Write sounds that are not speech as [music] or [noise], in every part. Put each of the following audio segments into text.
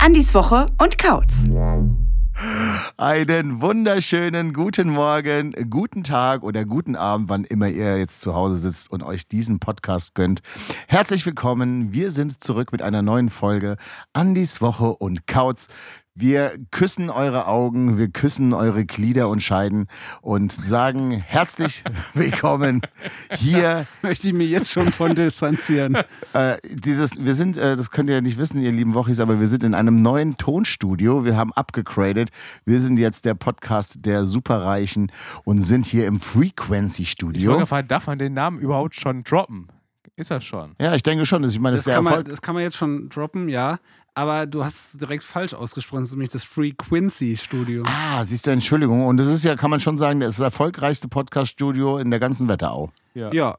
Andis Woche und Kautz. Einen wunderschönen guten Morgen, guten Tag oder guten Abend, wann immer ihr jetzt zu Hause sitzt und euch diesen Podcast gönnt. Herzlich willkommen. Wir sind zurück mit einer neuen Folge Andis Woche und Kautz. Wir küssen eure Augen, wir küssen eure Glieder und Scheiden und sagen herzlich [laughs] willkommen hier. [laughs] Möchte ich mir jetzt schon von distanzieren. [laughs] Äh, dieses, wir sind, äh, das könnt ihr ja nicht wissen, ihr lieben Wochis, aber wir sind in einem neuen Tonstudio. Wir haben abgegradet. Wir sind jetzt der Podcast der Superreichen und sind hier im Ich Frequency-Studio. wollte gefragt, darf man den Namen überhaupt schon droppen? Ist das schon? Ja, ich denke schon. Ich meine, das, Das kann, man, das kann man jetzt schon droppen, ja. Aber du hast es direkt falsch ausgesprochen. Das ist nämlich das Frequency Studio. Ah, siehst du, Entschuldigung. Und das ist ja, kann man schon sagen, das ist das erfolgreichste Podcast-Studio in der ganzen Wetterau. Ja.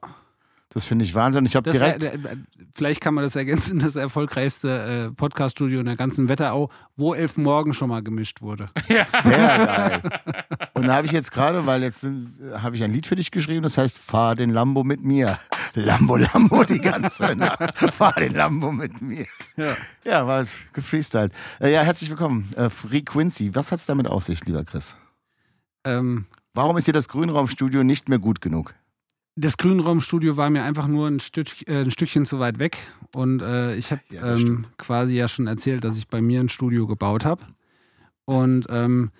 Das finde ich Wahnsinn. Ich habe direkt. äh, äh, vielleicht kann man das ergänzen, [laughs] das erfolgreichste äh, Podcast-Studio in der ganzen Wetterau, wo Elf Morgen schon mal gemischt wurde. [laughs] Sehr geil. Und da habe ich jetzt gerade, weil jetzt sind- habe ich ein Lied für dich geschrieben, das heißt Fahr den Lambo mit mir. [laughs] Lambo, Lambo die ganze Nacht. Fahr den Lambo mit mir. Ja. Ja, war es gefreestylt. Äh, ja, herzlich willkommen. Äh, Frequency. Was hat es damit auf sich, lieber Chris? Ähm, Warum ist dir das Grünraumstudio nicht mehr gut genug? Das Grünraumstudio war mir einfach nur ein, Stück, äh, ein Stückchen zu weit weg. Und äh, ich habe Ja, ähm, quasi ja schon erzählt, dass ich bei mir ein Studio gebaut habe. Und ähm,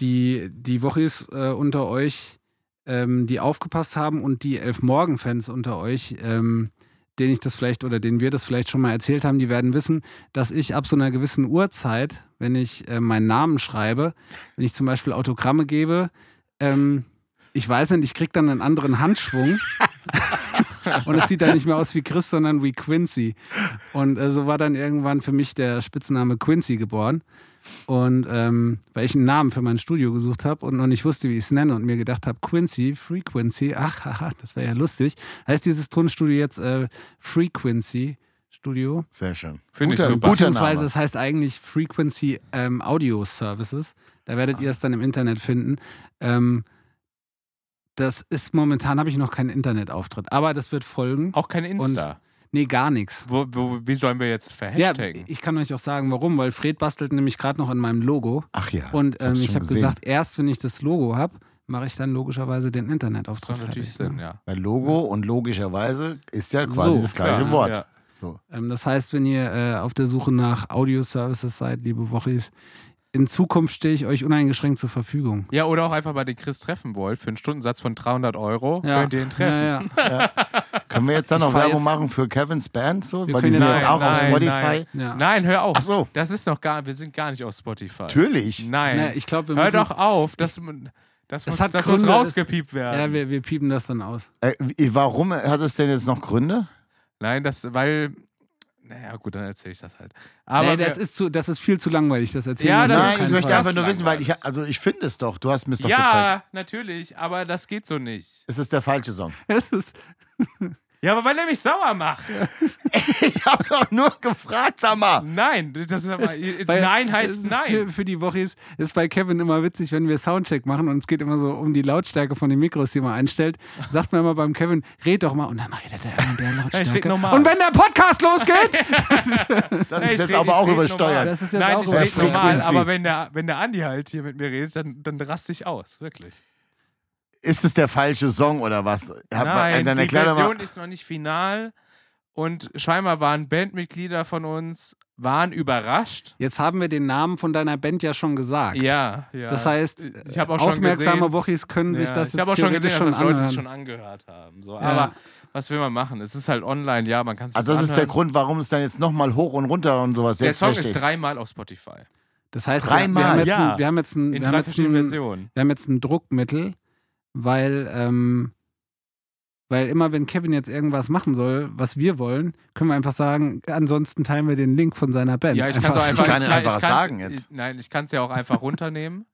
die, die Wochis äh, unter euch, ähm, die aufgepasst haben und die Elf-Morgen-Fans unter euch, ähm, denen ich das vielleicht oder denen wir das vielleicht schon mal erzählt haben, die werden wissen, dass ich ab so einer gewissen Uhrzeit, wenn ich äh, meinen Namen schreibe, wenn ich zum Beispiel Autogramme gebe, ähm, ich weiß nicht, ich krieg dann einen anderen Handschwung. [laughs] Und es sieht dann nicht mehr aus wie Chris, sondern wie Quincy. Und äh, so war dann irgendwann für mich der Spitzname Quincy geboren. Und ähm, weil ich einen Namen für mein Studio gesucht habe und noch nicht wusste, wie ich es nenne und mir gedacht habe, Quincy, Frequency, ach, [laughs] haha, das wäre ja lustig. Heißt dieses Tonstudio jetzt äh, Frequency Studio? Sehr schön. Finde ich super. Guter Beziehungsweise es heißt eigentlich Frequency ähm, Audio Services. Da werdet ihr es dann im Internet finden. Ähm, das ist momentan habe ich noch keinen Internetauftritt, aber das wird folgen. Auch kein Insta. Nee, gar nichts. Wo, wo, wie sollen wir jetzt Ja, verhashtaggen? ich kann euch auch sagen, warum, weil Fred bastelt nämlich gerade noch an meinem Logo. Ach ja. Und ähm, ich habe gesagt, erst wenn ich das Logo habe, mache ich dann logischerweise den das Internetauftritt. macht natürlich fertig, Sinn, ne? ja. Weil Logo und logischerweise ist ja quasi So, das gleiche klar, Wort. ja. So. Ähm, das heißt, wenn ihr äh, auf der Suche nach Audio-Services seid, liebe Wochis, in Zukunft stehe ich euch uneingeschränkt zur Verfügung. Ja, oder auch einfach mal den Chris treffen wollt für einen Stundensatz von 300 Euro. Könnt ihr ihn treffen. Ja, [laughs] ja. Können wir jetzt dann noch Werbung machen für Kevins Band? So? Wir Weil die können sind jetzt- jetzt auch auf Nein, Spotify. nein. Ja. Nein, hör auf. Ach so. Das ist noch gar, wir sind gar nicht auf Spotify. Natürlich. Nein. Na, ich glaube, wir hör doch auf. Das, das, muss, hat das muss Gründe, rausgepiept werden. Ja, wir, wir piepen das dann aus. Äh, warum hat es denn jetzt noch Gründe? Nein, das, weil. Naja, gut, dann erzähle ich das halt. Aber nee, das ist, zu, das ist viel zu langweilig, das erzählen Ja, wir Nein, ich möchte Fall. einfach nur wissen, weil ich, also ich finde es doch. Du hast mir es doch gezeigt. ja, natürlich, aber das geht so nicht. Es ist der falsche Song. [laughs] Das ist, Ja, aber weil er mich sauer macht. [laughs] Ich habe doch nur gefragt, sag mal. Nein, das ist aber, Weil nein heißt ist nein. Für, für die Woche ist, bei Kevin immer witzig, wenn wir Soundcheck machen und es geht immer so um die Lautstärke von den Mikros, die man einstellt. Sagt man immer beim Kevin, red doch mal und dann redet er in der [laughs] Lautstärke. normal. und wenn der Podcast losgeht, [laughs] Das ist ich jetzt aber auch übersteuert. Das ist jetzt Nein, auch ich rede normal, aber wenn der, wenn der Andi halt hier mit mir redet, dann, dann raste ich aus, wirklich. Ist es der falsche Song oder was? Hab- Nein, dann die Version mal. ist noch nicht final und scheinbar waren Bandmitglieder von uns, waren überrascht. jetzt haben wir den Namen von deiner Band ja schon gesagt. Ja, ja. Das heißt, ich habe auch schon aufmerksame Wochis können sich ja, das ich jetzt habe auch schon gesehen, dass das Leute anhören. es schon angehört haben. So. Ja. Aber was will man machen? Es ist halt online, ja, man kann es Also das ist der anhören. Grund, warum es dann jetzt nochmal hoch und runter und sowas Der jetzt Song verstehe ist dreimal auf Spotify. Das heißt, wir, wir, Dreimal? haben jetzt Ja. ein, wir haben jetzt ein, In wir haben jetzt ein, wir haben jetzt ein Druckmittel, weil, ähm, weil immer wenn Kevin jetzt irgendwas machen soll, was wir wollen, können wir einfach sagen, ansonsten teilen wir den Link von seiner Band. Ja, ich kann es einfach, Ich kann ich einfach ich kann's- sagen jetzt. Ich, nein, ich kann es ja auch einfach runternehmen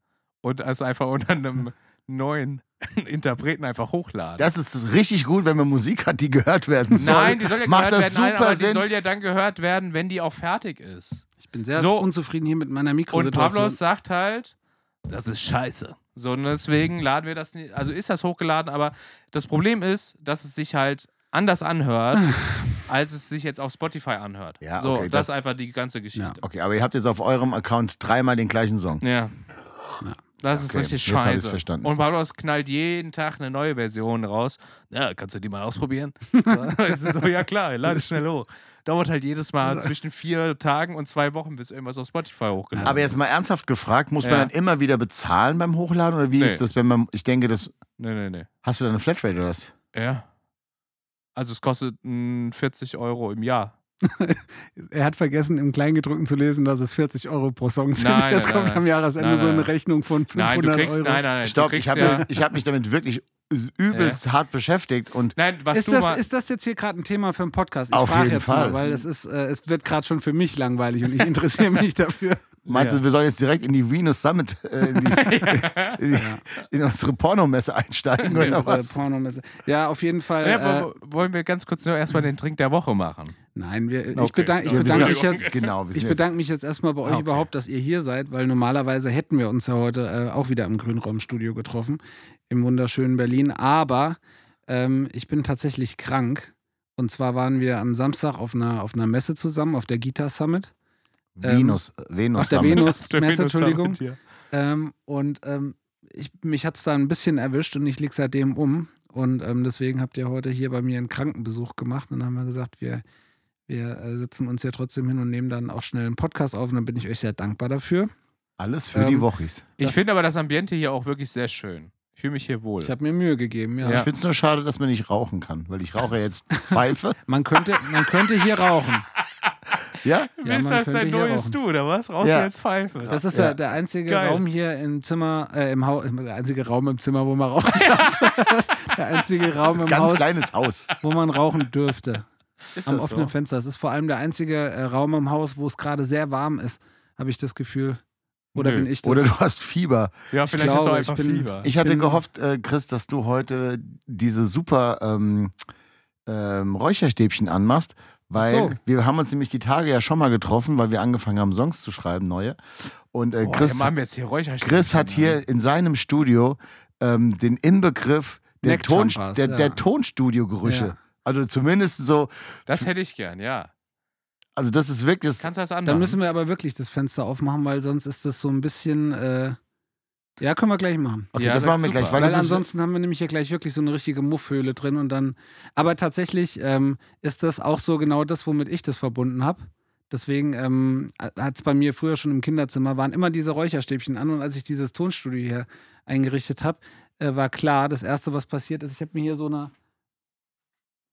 und es einfach unter einem neuen Interpreten einfach hochladen. Das ist richtig gut, wenn man Musik hat, die gehört werden soll. Nein, die soll ja Macht gehört das werden, nein, aber Sinn. die soll ja dann gehört werden, wenn die auch fertig ist. Ich bin sehr So. unzufrieden hier mit meiner Und Mikrosituation. Pavlos sagt halt, das ist scheiße. So, und deswegen laden wir das nicht, also ist das hochgeladen, aber das Problem ist, dass es sich halt anders anhört, [laughs] als es sich jetzt auf Spotify anhört. Ja, so, okay, das, das- ist einfach die ganze Geschichte. Okay, aber ihr habt jetzt auf eurem Account dreimal den gleichen Song. Ja. Das ist Okay, richtig jetzt hab ich's scheiße. verstanden. Und Pavlos knallt jeden Tag eine neue Version raus. Ja, kannst du die mal ausprobieren? [laughs] [laughs] ist so, ja klar, lade schnell hoch. Dauert halt jedes Mal zwischen vier Tagen und zwei Wochen, bis irgendwas auf Spotify hochgeladen Aber jetzt mal ernsthaft gefragt, muss man Ja. dann immer wieder bezahlen beim Hochladen oder wie Nee. ist das, wenn man, ich denke, das, Nee, nee, nee. hast du da eine Flatrate oder was? Ja. Also es kostet mm, 40 Euro im Jahr. [laughs] er hat vergessen, im Kleingedruckten zu lesen, dass es 40 Euro pro Song sind. Nein, Jetzt nein, kommt nein, am Jahresende so eine. Rechnung von 500 Nein, du kriegst, Euro. nein, nein, nein. Stopp, ich habe ja, hab mich damit wirklich übelst hart beschäftigt und Nein, was Ist du das, ist das jetzt hier gerade ein Thema für einen Podcast? Ich Auf frage jeden jetzt Fall. mal, weil es ist, äh, es wird gerade schon für mich langweilig und ich interessiere mich [laughs] dafür. meinst Ja. du, wir sollen jetzt direkt in die Venus Summit, äh, in, die, [laughs] in, die, in unsere Pornomesse einsteigen oder Unsere was? Pornomesse. Ja, auf jeden Fall. ja, äh, wo- wollen wir ganz kurz nur erstmal den Trink der Woche machen? Nein, wir, ich, Okay. ich Ja, wir bedanke mich ja- jetzt. Genau, Ich jetzt- bedanke mich jetzt erstmal bei euch Okay. überhaupt, dass ihr hier seid, weil normalerweise hätten wir uns ja heute äh, auch wieder im Grünraumstudio getroffen, im wunderschönen Berlin. Aber ähm, ich bin tatsächlich krank. Und zwar waren wir am Samstag auf einer, auf einer Messe zusammen, auf der Gita Summit. Venus, Venus auf der Summit. Venus [laughs] Messe, Venus Entschuldigung. Summit hier. Ähm, und ähm, ich, mich hat es da ein bisschen erwischt und ich liege seitdem um. Und ähm, deswegen habt ihr heute hier bei mir einen Krankenbesuch gemacht. Und dann haben wir gesagt, wir, wir äh, sitzen uns ja trotzdem hin und nehmen dann auch schnell einen Podcast auf. Und dann bin ich euch sehr dankbar dafür. Alles für Ähm, die Wochis. Ich finde aber das Ambiente hier auch wirklich sehr schön. Ich fühle mich hier wohl. Ich habe mir Mühe gegeben, ja. Ich finde es nur schade, dass man nicht rauchen kann, weil ich rauche jetzt Pfeife. [laughs] Man, könnte, man könnte hier rauchen. [laughs] Ja? Ja, Bist man das dein hier neues rauchen. Du, oder was? Raus Ja. jetzt Pfeife. Das ist Ja. ja. der einzige Geil. Raum hier im Zimmer, äh, im Haus, der einzige Raum im Zimmer, wo man rauchen [laughs] darf. der einzige Raum im Ganz Haus, kleines Haus. wo man rauchen dürfte. Ist am das offenen so? Fenster. Es ist vor allem der einzige äh, Raum im Haus, wo es gerade sehr warm ist, habe ich das Gefühl. Oder Nö. bin ich das? Oder du hast Fieber. ja, vielleicht glaube, hast du ich einfach bin- Fieber. Ich hatte bin- gehofft, äh, Chris, dass du heute diese super ähm, ähm, Räucherstäbchen anmachst, weil so. wir haben uns nämlich die Tage ja schon mal getroffen, weil wir angefangen haben, Songs zu schreiben, neue. Und äh, Boah, Chris, wir machen jetzt hier Räucherstäbchen. Chris hat hier in seinem Studio ähm, den Inbegriff der, Ton, der, der ja. Tonstudio-Gerüche. Ja. Also zumindest so, Das hätte ich gern, ja. also das ist wirklich, das, Kannst du das anmachen? Dann müssen wir aber wirklich das Fenster aufmachen, weil sonst ist das so ein bisschen. Äh, ja, können wir gleich machen. okay, Ja, das das machen wir gleich, weil, Weil, ansonsten haben wir nämlich hier gleich wirklich so eine richtige Muffhöhle drin und dann. Aber tatsächlich ähm, ist das auch so genau das, womit ich das verbunden habe. Deswegen ähm, hat es bei mir früher schon im Kinderzimmer, waren immer diese Räucherstäbchen an und als ich dieses Tonstudio hier eingerichtet habe, äh, war klar, das Erste, was passiert ist, ich habe mir hier so eine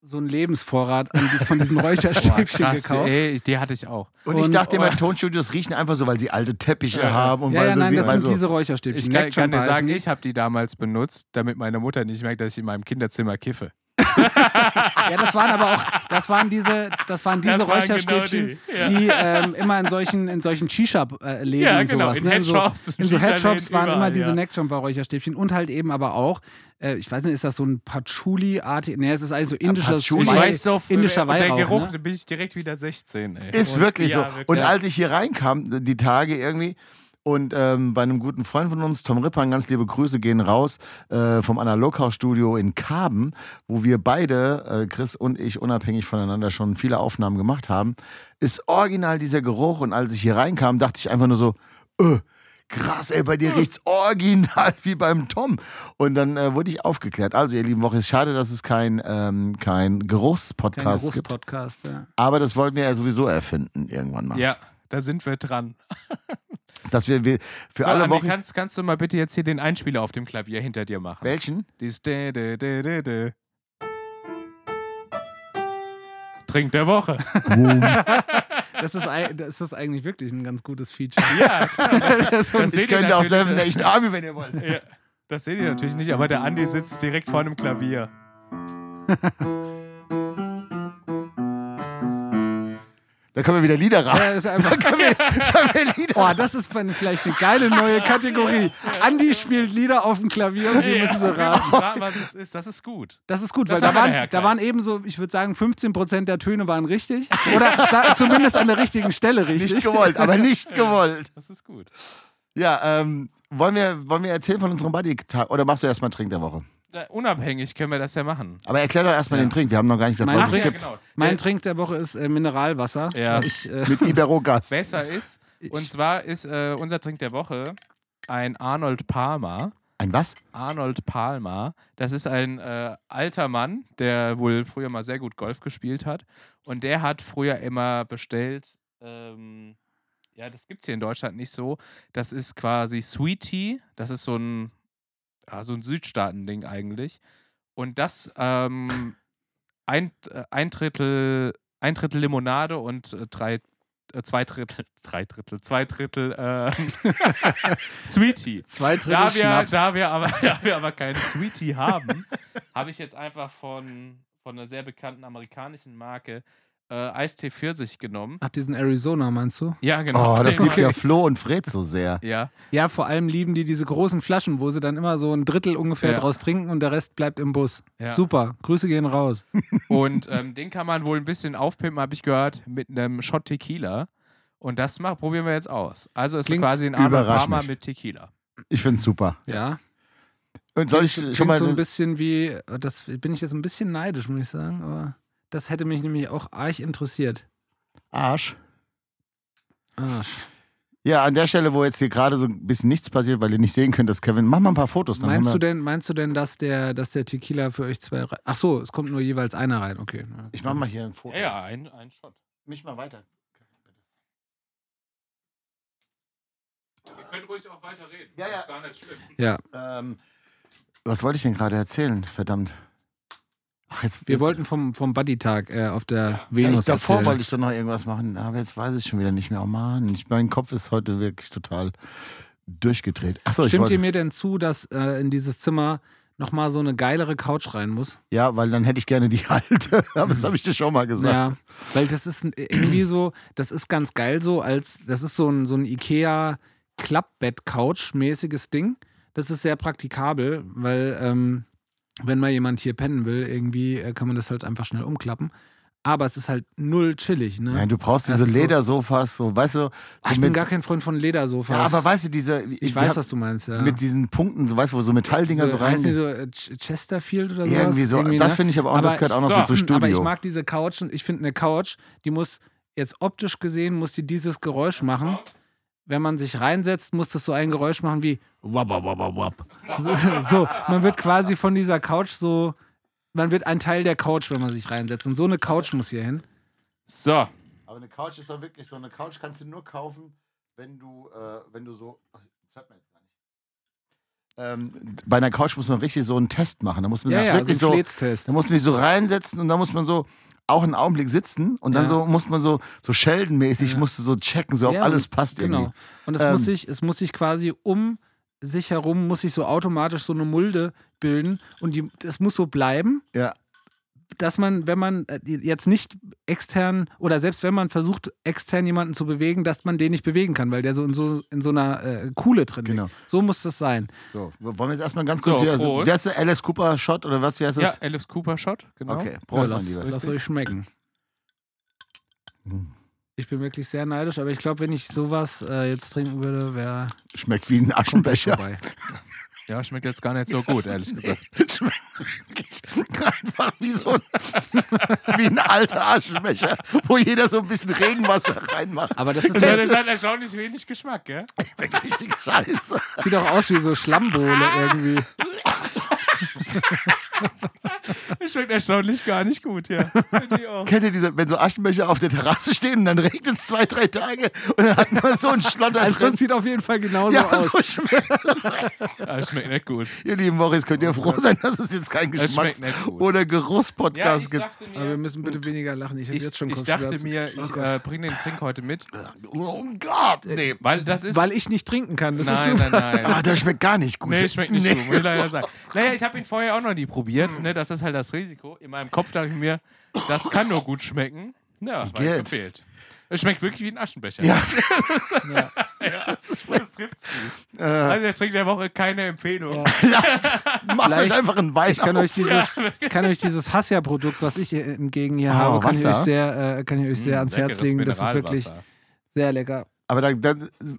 so einen Lebensvorrat an die, von diesen [laughs] Boah, Räucherstäbchen krass, gekauft. ey, die hatte ich auch. und ich dachte immer, oh. Tonstudios riechen einfach so, weil sie alte Teppiche Ja, haben und Ja, weil ja, so, nein, das sind so diese Räucherstäbchen. Ich kann, kann dir sagen, ich habe die damals benutzt, damit meine Mutter nicht merkt, dass ich in meinem Kinderzimmer kiffe. [laughs] Ja, das waren aber auch, das waren diese, das waren diese Das waren genau Räucherstäbchen, die, ja. die ähm, immer in solchen, in solchen Shisha-Läden Ja, und genau, sowas. in ne? Headshops, so, in so Shisha-Läden, Headshops waren immer diese ja. Neckjumper-Räucherstäbchen und halt eben aber auch, äh, ich weiß nicht, ist das so ein Patchouli-artig? Nee, es ist eigentlich so indischer Patchouli. Ich Wei- weiß so, indischer und der Weihrauch. Geruch, ne? da bin ich direkt wieder 16. Ey. Ist Und- wirklich ja, so. wirklich. Und als ich hier reinkam, die Tage irgendwie, und ähm, bei einem guten Freund von uns, Tom Rippern, ganz liebe Grüße gehen raus äh, vom Analoghaus-Studio in Karben, wo wir beide, äh, Chris und ich, unabhängig voneinander schon viele Aufnahmen gemacht haben, ist original dieser Geruch. Und als ich hier reinkam, dachte ich einfach nur so, äh, krass, ey, bei dir riecht's original wie beim Tom. Und dann äh, wurde ich aufgeklärt. Also, ihr lieben Woche, ist schade, dass es kein, ähm, kein Kein Geruchspodcast gibt. Geruchspodcast, ja. Aber das wollten wir ja sowieso erfinden irgendwann mal. ja, da sind wir dran. [laughs] Dass wir, wir für So, alle Wochen. kannst, kannst du mal bitte jetzt hier den Einspieler auf dem Klavier hinter dir machen? Welchen? Dieses dä, dä, dä, dä, dä. Trink der Woche. Das ist, das ist eigentlich wirklich ein ganz gutes Feature. ja. [laughs] Das Das Ich seht ihr könnte auch äh, Nation Army, wenn ihr wollt. ja, das seht ihr natürlich nicht, aber der Andi sitzt direkt vor einem Klavier. [laughs] Da können wir wieder Lieder raten. Ja, ist einfach, Da können wir [laughs] Lieder oh, das ist vielleicht eine geile neue Kategorie. Andi spielt Lieder auf dem Klavier und wir müssen sie raten. was es ist. Das ist gut. Das ist gut, Das weil da wir waren, da waren eben so, ich würde sagen, 15% der Töne waren richtig. Oder [laughs] zumindest an der richtigen Stelle richtig. Nicht gewollt, aber nicht gewollt. Das ist gut. Ja, ähm, wollen wir, wollen wir erzählen von unserem Buddy-Tag oder machst du erstmal Trink der Woche? Unabhängig können wir das ja machen. Aber erklär doch erstmal den Trink. Wir haben noch gar nicht gesagt, Mein was es Trink- gibt. genau. Mein Trink der Woche ist äh, Mineralwasser. Ja. Ich, äh, Mit Ibero-Gast. besser ist. Und zwar ist äh, unser Trink der Woche ein Arnold Palmer. Ein was? Arnold Palmer. Das ist ein äh, alter Mann, der wohl früher mal sehr gut Golf gespielt hat. Und der hat früher immer bestellt, ähm, ja, das gibt es hier in Deutschland nicht so. Das ist quasi Sweet Tea. Das ist so ein, ja, so ein Südstaaten-Ding eigentlich. Und das ähm, ein, äh, ein, Drittel, ein Drittel Limonade und äh, drei, äh, zwei Drittel, [laughs] drei Drittel, zwei Drittel äh, [laughs] Sweet Tea. zwei Drittel Da wir, Schnaps. da, wir aber, [laughs] da wir aber keinen Sweetie haben, habe ich jetzt einfach von, von einer sehr bekannten amerikanischen Marke äh, Eistee Pfirsich genommen. Ach, diesen Arizona meinst du? Ja, genau. Oh, das liebt ja. Flo und Fred so sehr. [laughs] Ja, Ja, vor allem lieben die diese großen Flaschen, wo sie dann immer so ein Drittel ungefähr Ja. draus trinken und der Rest bleibt im Bus. ja. Super, Grüße gehen raus. [laughs] Und ähm, den kann man wohl ein bisschen aufpimpen, habe ich gehört, mit einem Shot Tequila. Und das mach, probieren wir jetzt aus. Also es ist Klingt quasi ein mich. mit Tequila. Ich find's super. Ja. Und soll ich Klingt schon mal. so ein bisschen wie, das bin ich jetzt ein bisschen neidisch, muss ich sagen, aber das hätte mich nämlich auch arg interessiert. Arsch. Arsch. Ja, an der Stelle, wo jetzt hier gerade so ein bisschen nichts passiert, weil ihr nicht sehen könnt, dass Kevin. Mach mal ein paar Fotos. Dann Meinst du denn, meinst du denn, dass der, dass der Tequila für euch zwei rei- Ach so, es kommt nur jeweils einer rein, okay. Ich mach mal hier ein Foto. Ja, ja, ein, ein Shot. Mich mal weiter. Ihr könnt ruhig auch weiter reden. Ja, ja. ist gar nicht schlimm. Ja, Ähm, was wollte ich denn gerade erzählen? Verdammt. Ach, jetzt, wir jetzt, wollten vom, vom Buddy-Tag äh, auf der Ja. Ja, Venus ich, davor erzählen. wollte ich doch noch irgendwas machen, aber jetzt weiß ich schon wieder nicht mehr. Oh Mann, ich, mein Kopf ist heute wirklich total durchgedreht. Achso, Stimmt wollte. ihr mir denn zu, dass äh, in dieses Zimmer nochmal so eine geilere Couch rein muss? Ja, weil dann hätte ich gerne die alte. [laughs] aber das habe ich dir schon mal gesagt. Ja, weil das ist ein- irgendwie so, das ist ganz geil so, als das ist so ein, so ein IKEA Klappbett-Couch-mäßiges Ding. Das ist sehr praktikabel, weil ähm, wenn mal jemand hier pennen will, irgendwie äh, kann man das halt einfach schnell umklappen. Aber es ist halt null chillig, ne? Nein, du brauchst Das diese so- Ledersofas, so, weißt du, so Ach, ich bin gar kein Freund von Ledersofas. ja, aber weißt du, diese, ich weiß, was du meinst, ja. mit diesen Punkten, so, weißt du, wo so Metalldinger so, rein. heißen die so äh, Ch- Chesterfield oder sowas? irgendwie so. das ne? finde ich aber auch, das Aber- gehört auch noch so, so zu Studio. Aber ich mag diese Couch und ich finde eine Couch, die muss jetzt optisch gesehen, muss die dieses Geräusch machen. Wenn man sich reinsetzt, muss das so ein Geräusch machen wie wap, wap, wap, wap. [laughs] So, man wird quasi von dieser Couch so, man wird ein Teil der Couch, wenn man sich reinsetzt. Und so eine Couch muss hier hin. So, Aber eine Couch ist doch wirklich so. Eine Couch kannst du nur kaufen, wenn du, äh, wenn du so. Das hört man jetzt gar nicht. Ähm, bei einer Couch muss man richtig so einen Test machen. Da muss man Ja, sich ja, wirklich so da muss man sich so reinsetzen und da muss man so auch einen Augenblick sitzen und dann Ja. so muss man so so Sheldon-mäßig Ja. musst du so checken, so ob Ja, alles passt Genau. irgendwie. Und es Ähm, muss sich, es muss sich quasi um sich herum, muss sich so automatisch so eine Mulde bilden. Und die, das muss so bleiben. Ja. Dass man, wenn man äh, jetzt nicht extern oder selbst wenn man versucht, extern jemanden zu bewegen, dass man den nicht bewegen kann, weil der so in so, in so einer äh, Kuhle drin Genau. liegt. So muss das sein. So, wollen wir jetzt erstmal ganz kurz So, hier. Also, wie heißt der Alice Cooper Shot oder was? Wie heißt ja, das? Alice Cooper Shot, genau. Okay, Prost, ja, lass, Lieber. lass euch schmecken. Hm. Ich bin wirklich sehr neidisch, aber ich glaube, wenn ich sowas äh, jetzt trinken würde, wäre Schmeckt wie ein Aschenbecher. [laughs] Ja, schmeckt jetzt gar nicht so gut, ehrlich gesagt. [laughs] Schmeckt einfach wie so ein, [laughs] wie ein alter Aschenbecher, wo jeder so ein bisschen Regenwasser reinmacht. Aber das ist [laughs] Das so, hat erstaunlich wenig Geschmack, gell? Schmeckt richtig scheiße. sieht auch aus wie so Schlammbohle irgendwie. [laughs] Das schmeckt erstaunlich gar nicht gut, ja. Kennt ihr diese, wenn so Aschenbecher auf der Terrasse stehen und dann regnet es zwei, drei Tage und dann hat man so einen Schlotter Also drin. das sieht auf jeden Fall genauso Ja, aus. so schmeckt Ja, das schmeckt nicht gut. Ihr lieben Morris, könnt ihr froh sein, dass es jetzt keinen Das Geschmacks- oder Ja, Geruchspodcast ich gibt. dachte Aber wir mir, müssen bitte weniger lachen. Ich habe ich, jetzt schon ich dachte mir, Oh ich Gott. äh, bringe den Trink heute mit, Oh Gott, nee. weil das ist... Weil ich nicht trinken kann. Das nein, ist nein, nein. Ah, der schmeckt gar nicht gut. Nee, schmeckt nicht Nee. gut, muss ich leider sagen. Naja, ich habe ihn vorher auch noch nie probiert. Ne? Das ist halt das Risiko. In meinem Kopf dachte ich mir, das kann nur gut schmecken. Ja, geht. gefehlt. Es schmeckt wirklich wie ein Aschenbecher. Ja. [laughs] ja das, das trifft's gut. Äh, Also der trinkt der Woche keine Empfehlung. Ja. [laughs] lasst, [laughs] macht Vielleicht- euch einfach einen Wein Ich kann auf. euch dieses, ich kann euch dieses Hassia-Produkt, was ich hier entgegen hier Oh, habe, kann ich euch sehr, äh, kann ich euch sehr Mm, ans Herz legen. Das ist wirklich sehr lecker. Aber da, da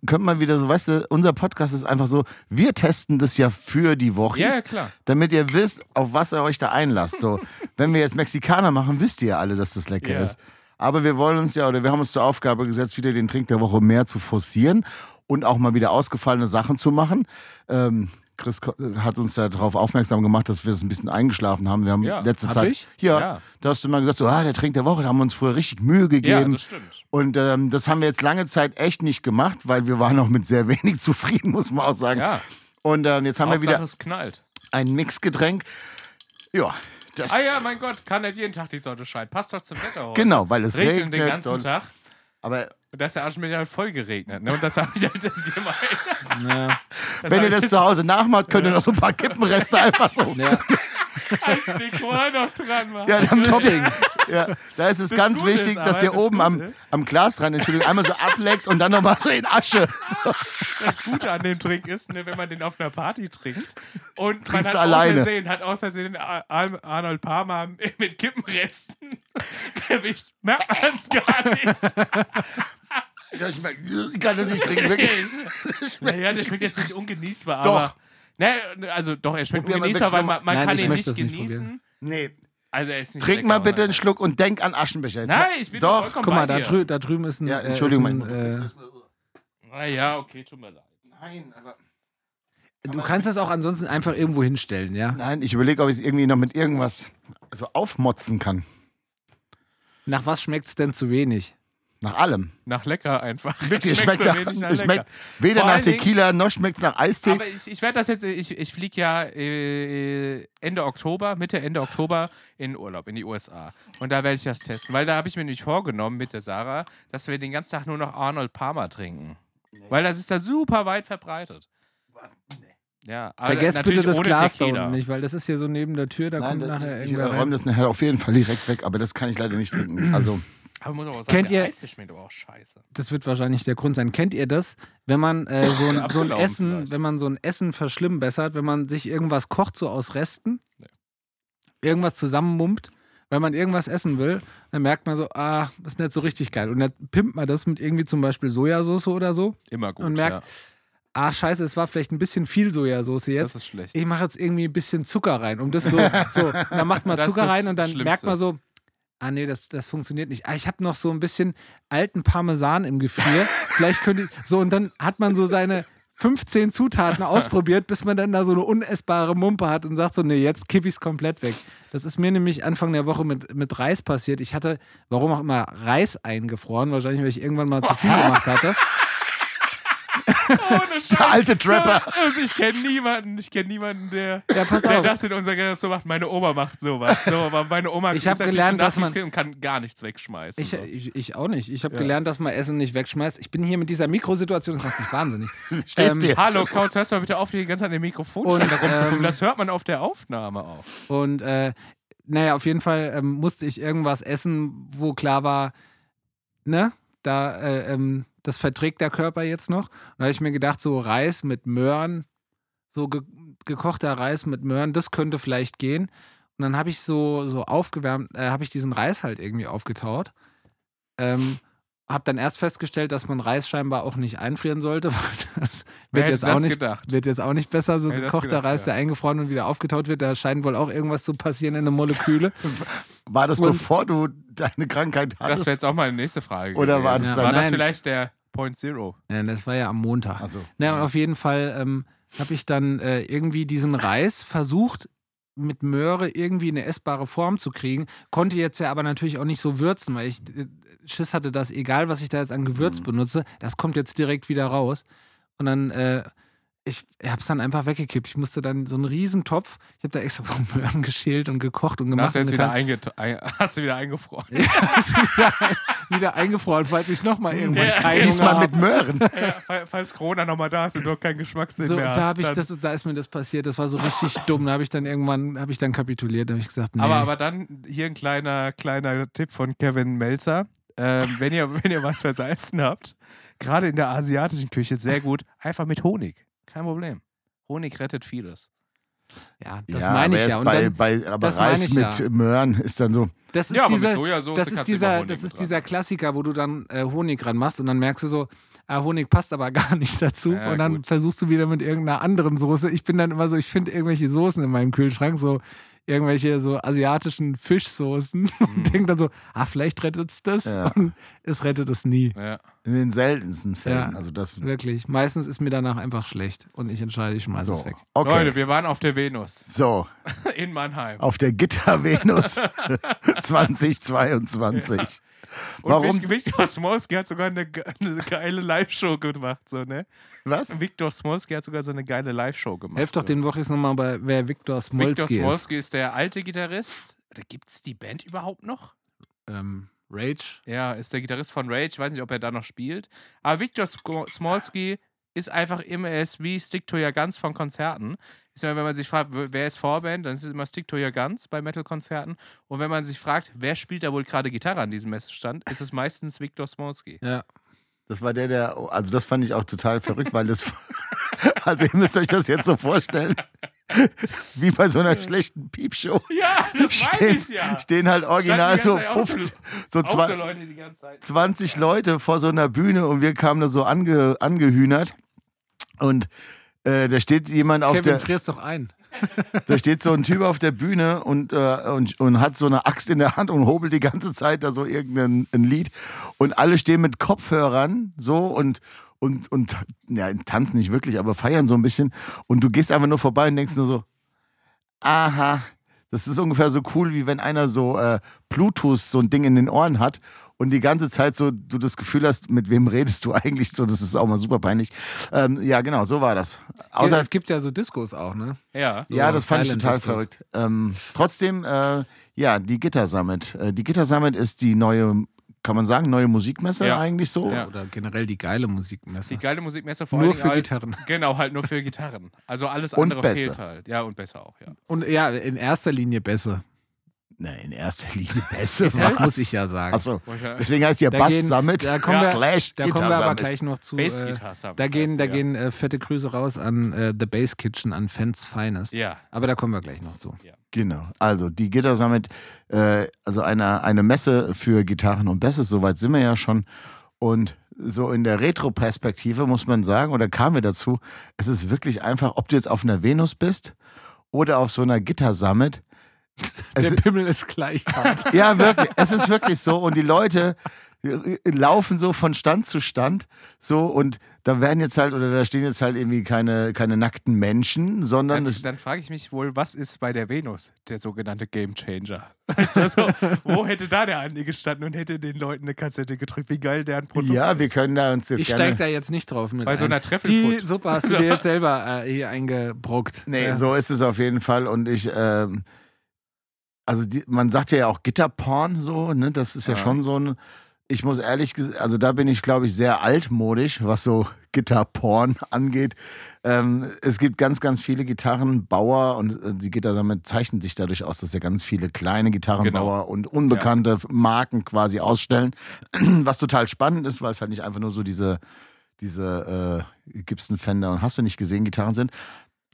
könnte man wieder so, weißt du, unser Podcast ist einfach so, wir testen das ja für die Woche, Ja, ja, klar. damit ihr wisst, auf was ihr euch da einlasst. So, [laughs] wenn wir jetzt Mexikaner machen, wisst ihr ja alle, dass das lecker Ja. ist. Aber wir wollen uns ja, oder wir haben uns zur Aufgabe gesetzt, wieder den Trink der Woche mehr zu forcieren und auch mal wieder ausgefallene Sachen zu machen. Ähm, Chris ko- hat uns ja darauf aufmerksam gemacht, dass wir das ein bisschen eingeschlafen haben. Wir haben Ja. letzte Hab Zeit. ich? Ja, Ja. da hast du mal gesagt, so, ah, der Trink der Woche, da haben wir uns früher richtig Mühe Ja, gegeben. das stimmt. Und ähm, das haben wir jetzt lange Zeit echt nicht gemacht, weil wir waren auch mit sehr wenig [laughs] zufrieden, muss man auch sagen. Ja, Und ähm, jetzt haben wir Hauptsache wieder es knallt. ein Mixgetränk. Ja, das. Ah ja, mein Gott, kann nicht jeden Tag die Sonne scheinen. Passt doch zum Wetter heute. Genau, weil es Regnet regnet. den ganzen Tag. aber Und da ist der Aschenbecher halt voll geregnet. Ne? Und das habe ich halt gemeint. Ja. Wenn ihr das zu Hause nachmacht, könnt ihr noch so ein paar Kippenreste [laughs] einfach so. Ja. als Dekor noch dran machen. Ja, dann müsst ihr, ja, da ist es Das ganz Gute ist wichtig, aber, dass ihr das oben am, am Glasrand, Entschuldigung, einmal so ableckt und dann nochmal so in Asche. Das Gute an dem Trink ist, ne, wenn man den auf einer Party trinkt und man Trinkst hat du alleine. aus Versehen, hat Ar- Arnold Palmer mit Kippenresten [laughs] erwischt, merkt man es gar nicht. Ja, Ich, mein, ich kann das nicht trinken, wirklich. naja, der schmeckt jetzt nicht ungenießbar, Doch. aber... Ne, also doch, er schmeckt Probier mal ungenießbar, bitte weil man, man Nein, kann ich ihn möchte nicht es nicht genießen. Nee, also er ist nicht trink lecker, mal bitte oder? einen Schluck und denk an Aschenbecher. Jetzt Nein, ich bin Doch. vollkommen Guck mal, bei da, dir. drü da drüben ist ein. Ja, äh, Entschuldigung, ist mein- ein, äh, Ah ja, okay, tut mir leid. Nein, aber. Du kannst es auch ansonsten einfach irgendwo hinstellen, ja? Nein, ich überlege, ob ich es irgendwie noch mit irgendwas so aufmotzen kann. Nach was schmeckt es denn zu wenig? Nach allem. Nach lecker einfach. Wirklich, es Schmeckt schmeckt, so nach, nach es schmeckt weder Vor nach Tequila noch schmeckt es nach Eistee. Aber ich, ich werde das jetzt, ich, ich fliege ja äh, Ende Oktober, Mitte, Ende Oktober in Urlaub, in die USA. Und da werde ich das testen. Weil da habe ich mir nämlich vorgenommen mit der Sarah, dass wir den ganzen Tag nur noch Arnold Palmer trinken. Weil das ist da super weit verbreitet. Ja, aber Vergesst bitte das Glas da unten nicht, weil das ist hier so neben der Tür, da Nein, kommt das, nachher ich irgendwer räume rein. das nachher auf jeden Fall direkt weg, aber das kann ich leider nicht trinken. Also, Aber muss auch sagen, Kennt der ihr- Eis schmeckt aber auch scheiße. Das wird wahrscheinlich der Grund sein. Kennt ihr das, wenn man äh, [laughs] so, ein, so ein Essen, vielleicht. wenn man so ein Essen verschlimmbessert, wenn man sich irgendwas kocht so aus Resten, Nee. irgendwas zusammenmummt, weil man irgendwas essen will, dann merkt man so, ah, das ist nicht so richtig geil. Und dann pimpt man das mit irgendwie zum Beispiel Sojasauce oder so Immer gut. und merkt, ja. ah, scheiße, es war vielleicht ein bisschen viel Sojasauce jetzt. Das ist schlecht. ich mache jetzt irgendwie ein bisschen Zucker rein, um das so, [laughs] so, dann macht man Das Zucker rein und dann Schlimmste. merkt man so, ah nee, das, das funktioniert nicht. Ah, ich habe noch so ein bisschen alten Parmesan im Gefrier. [laughs] Vielleicht könnte ich, so und dann hat man so seine 15 Zutaten [laughs] ausprobiert, bis man dann da so eine unessbare Mumpe hat und sagt so, nee, jetzt kipp ich's komplett weg. Das ist mir nämlich Anfang der Woche mit, mit Reis passiert. Ich hatte, warum auch immer, Reis eingefroren, wahrscheinlich, weil ich irgendwann mal zu viel [laughs] gemacht hatte. Ohne Scheiß. Der alte Trapper. So, also ich kenne niemanden, ich kenne niemanden, der, Ja, pass der auf. das in unserer Generation macht. Meine Oma macht sowas. So, aber meine Oma Ich hab ist natürlich gelernt, dass man- kann gar nichts wegschmeißen. Ich, so. ich, ich auch nicht. Ich habe Ja. gelernt, dass man Essen nicht wegschmeißt. Ich bin hier mit dieser Mikrosituation, das macht mich wahnsinnig. [laughs] stehst Ähm, du jetzt? Hallo, Kautz, hörst du mal bitte auf, die ganze Zeit an dem Mikrofon Und, ähm, Das hört man auf der Aufnahme auch. Und äh, naja, auf jeden Fall ähm, musste ich irgendwas essen, wo klar war, ne, da, äh, ähm, das verträgt der Körper jetzt noch. Und da habe ich mir gedacht, so Reis mit Möhren, so ge gekochter Reis mit Möhren, das könnte vielleicht gehen. Und dann habe ich so, so aufgewärmt, äh, habe ich diesen Reis halt irgendwie aufgetaut. Ähm, habe dann erst festgestellt, dass man Reis scheinbar auch nicht einfrieren sollte, [laughs] weil das wird jetzt, das auch nicht, gedacht? wird jetzt auch nicht besser. So Wer das gekochter gedacht, Reis, ja. der eingefroren und wieder aufgetaut wird, da scheint wohl auch irgendwas zu passieren in der Moleküle. [laughs] War das Und- bevor du deine Krankheit Das hattest? wäre jetzt auch mal die nächste Frage. Oder war das Ja, dann- war das vielleicht der Point Zero? Ja, das war ja am Montag. Also, Na, und auf jeden Fall ähm, habe ich dann äh, irgendwie diesen Reis versucht, mit Möhre irgendwie eine essbare Form zu kriegen. Konnte jetzt ja aber natürlich auch nicht so würzen, weil ich äh, Schiss hatte, dass egal, was ich da jetzt an Gewürz Mhm. benutze, das kommt jetzt direkt wieder raus. Und dann, äh, ich habe es dann einfach weggekippt. Ich musste dann so einen riesen Topf, ich habe da extra [laughs] so Möhren geschält und gekocht und gemacht. hast du jetzt wieder, getan. einget ein [laughs] hast du wieder eingefroren. Hast du wieder, wieder eingefroren, falls ich nochmal irgendwann Ja, keinen diesmal mit Möhren. ja, fall- falls Corona nochmal da ist und du noch keinen Geschmackssinn So, mehr hast. da, hab ich, das, da ist mir das passiert. Das war so richtig dumm. Da habe ich dann irgendwann habe ich dann kapituliert. Da habe ich gesagt, nee. Aber, aber dann hier ein kleiner, kleiner Tipp von Kevin Melzer. Ähm, wenn, ihr, wenn ihr was versalzen habt, gerade in der asiatischen Küche sehr gut, einfach mit Honig. Kein Problem. Honig rettet vieles. Ja, das ja, meine ich ja. Und bei, dann, bei, aber Reis mit ja. Möhren ist dann so. das ist Ja, aber mit dieser, Sojasauce das ist dieser, Honig das ist dieser Klassiker, wo du dann äh, Honig ran machst und dann merkst du so, ah, Honig passt aber [laughs] gar nicht dazu. Ja, und dann gut. versuchst du wieder mit irgendeiner anderen Soße. Ich bin dann immer so, ich finde irgendwelche Soßen in meinem Kühlschrank, so irgendwelche so asiatischen Fischsoßen [laughs] und denke dann so, ah, vielleicht rettet es das. Mhm. Ja. Und es rettet es nie. Ja. In den seltensten Fällen. Ja. Also das. Wirklich. Meistens ist mir danach einfach schlecht und ich entscheide, ich schmeiße es So, weg. okay. Leute, wir waren auf der Venus So, [laughs] in Mannheim. auf der Gitter-Venus [laughs] 2022. Und Warum? Vic- Victor Smolski hat sogar eine, eine geile Live-Show gemacht. So, ne? Was? Victor Smolski hat sogar so eine geile Live-Show gemacht. Helft doch so. den Wochis nochmal bei, wer Viktor Smolski Victor ist. Smolski ist der alte Gitarrist. Gibt es die Band überhaupt noch? Ähm, Rage. Ja, ist der Gitarrist von Rage. Ich weiß nicht, ob er da noch spielt. Aber Victor Smolski ist einfach immer er ist wie Stick to Your Guns von Konzerten. Ist immer, wenn man sich fragt, wer ist Vorband, dann ist es immer Stick to Your Guns bei Metal-Konzerten. Und wenn man sich fragt, wer spielt da wohl gerade Gitarre an diesem Messestand, ist es meistens Victor Smolski. Ja. Das war der, der, also das fand ich auch total verrückt, weil das, [laughs] also ihr müsst euch das jetzt so vorstellen, wie bei so einer schlechten Piepshow. Ja, das Stehen, ich ja. stehen halt original so Standen die ganze Zeit 50, so so Leute die ganze Zeit. 20 Leute vor so einer Bühne und wir kamen da so ange, angehühnert und äh, da steht jemand auf Kevin, der, frierst doch ein. [laughs] da steht so ein Typ auf der Bühne und, äh, und, und hat so eine Axt in der Hand und hobelt die ganze Zeit da so irgendein ein Lied. Und alle stehen mit Kopfhörern so und und, und ja, tanzen nicht wirklich, aber feiern so ein bisschen. Und du gehst einfach nur vorbei und denkst nur so, aha, das ist ungefähr so cool, wie wenn einer so äh, Bluetooth so ein Ding in den Ohren hat und die ganze Zeit so du das Gefühl hast, mit wem redest du [laughs] eigentlich so, das ist auch mal super peinlich. Ähm, ja, genau, so war das. Außer, es gibt ja so Discos auch, ne? Ja. So ja, das fand ich total Discos. verrückt. Ähm, trotzdem, äh, ja, die Gitter Summit. Äh, die Gitter Summit ist die neue, kann man sagen, neue Musikmesse Ja. eigentlich so. Ja. Oder generell die geile Musikmesse. Die geile Musikmesse vor Nur für halt, Gitarren. [laughs] Genau, halt nur für Gitarren. Also alles Und andere besser. fehlt halt. Ja, und besser auch, ja. Und ja, in erster Linie besser. Nein, in erster Linie [laughs] besser. Das muss ich ja sagen. Achso, ja- deswegen heißt ja Da Bass gehen- Summit da kommen wir- slash Da kommen wir aber Summit. gleich noch zu. Äh, Bassgitarre Summit da gehen, da ja. gehen äh, fette Grüße raus an äh, The Bass Kitchen, an Fans Finest. Ja. Aber da kommen wir gleich noch zu. Genau, also die Gitter Summit, äh, also eine, eine Messe für Gitarren und Basses, soweit sind wir ja schon. Und so in der Retro-Perspektive muss man sagen, oder kamen wir dazu, es ist wirklich einfach, ob du jetzt auf einer Venus bist oder auf so einer Gitter Summit. Es, Der Pimmel ist gleich hart. [laughs] ja, wirklich, es ist wirklich so. Und die Leute äh, laufen so von Stand zu Stand so und da werden jetzt halt, oder da stehen jetzt halt irgendwie keine, keine nackten Menschen, sondern Dann, es, dann frage ich mich wohl, was ist bei der Venus der sogenannte Game Changer? [laughs] Also, wo hätte da der Andi gestanden und hätte den Leuten eine Kassette gedrückt, wie geil der ein Produkt ja, wir ist? können da uns jetzt Ich steige da jetzt nicht drauf mit Bei so ein. einer Treffelfoot. Die Suppe hast du dir [laughs] jetzt selber äh, hier eingebrockt. Nee, Ja. so ist es auf jeden Fall. Und ich, ähm, also die, man sagt ja auch Gitterporn so, ne? Das ist ja, Ja. schon so ein. Ich muss ehrlich gesagt, also da bin ich, glaube ich, sehr altmodisch, was so Gitterporn [laughs] angeht. Ähm, es gibt ganz, ganz viele Gitarrenbauer und äh, die Gitarrensammlung zeichnet sich dadurch aus, dass ja ganz viele kleine Gitarrenbauer Genau. und unbekannte Marken quasi ausstellen. [clears throat] Was total spannend ist, weil es halt nicht einfach nur so diese, diese äh, Gibson Fender und hast du nicht gesehen, Gitarren sind.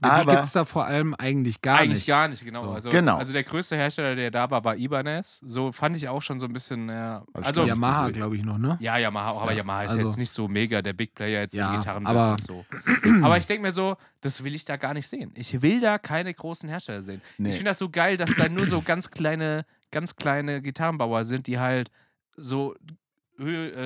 Die Aber gibt es da vor allem eigentlich gar Eigentlich nicht. gar nicht, genau. So. Also, Genau. also der größte Hersteller, der da war, war Ibanez. So fand ich auch schon so ein bisschen, ja. Also, Yamaha, glaube ich, noch, ne? ja, Yamaha auch, aber Ja, Yamaha ist also- jetzt nicht so mega der Big Player jetzt Ja, im Gitarren aber- so. [clears throat] Aber ich denke mir so, das will ich da gar nicht sehen. Ich will da keine großen Hersteller sehen. Nee. Ich finde das so geil, dass da nur so ganz kleine, ganz kleine Gitarrenbauer sind, die halt so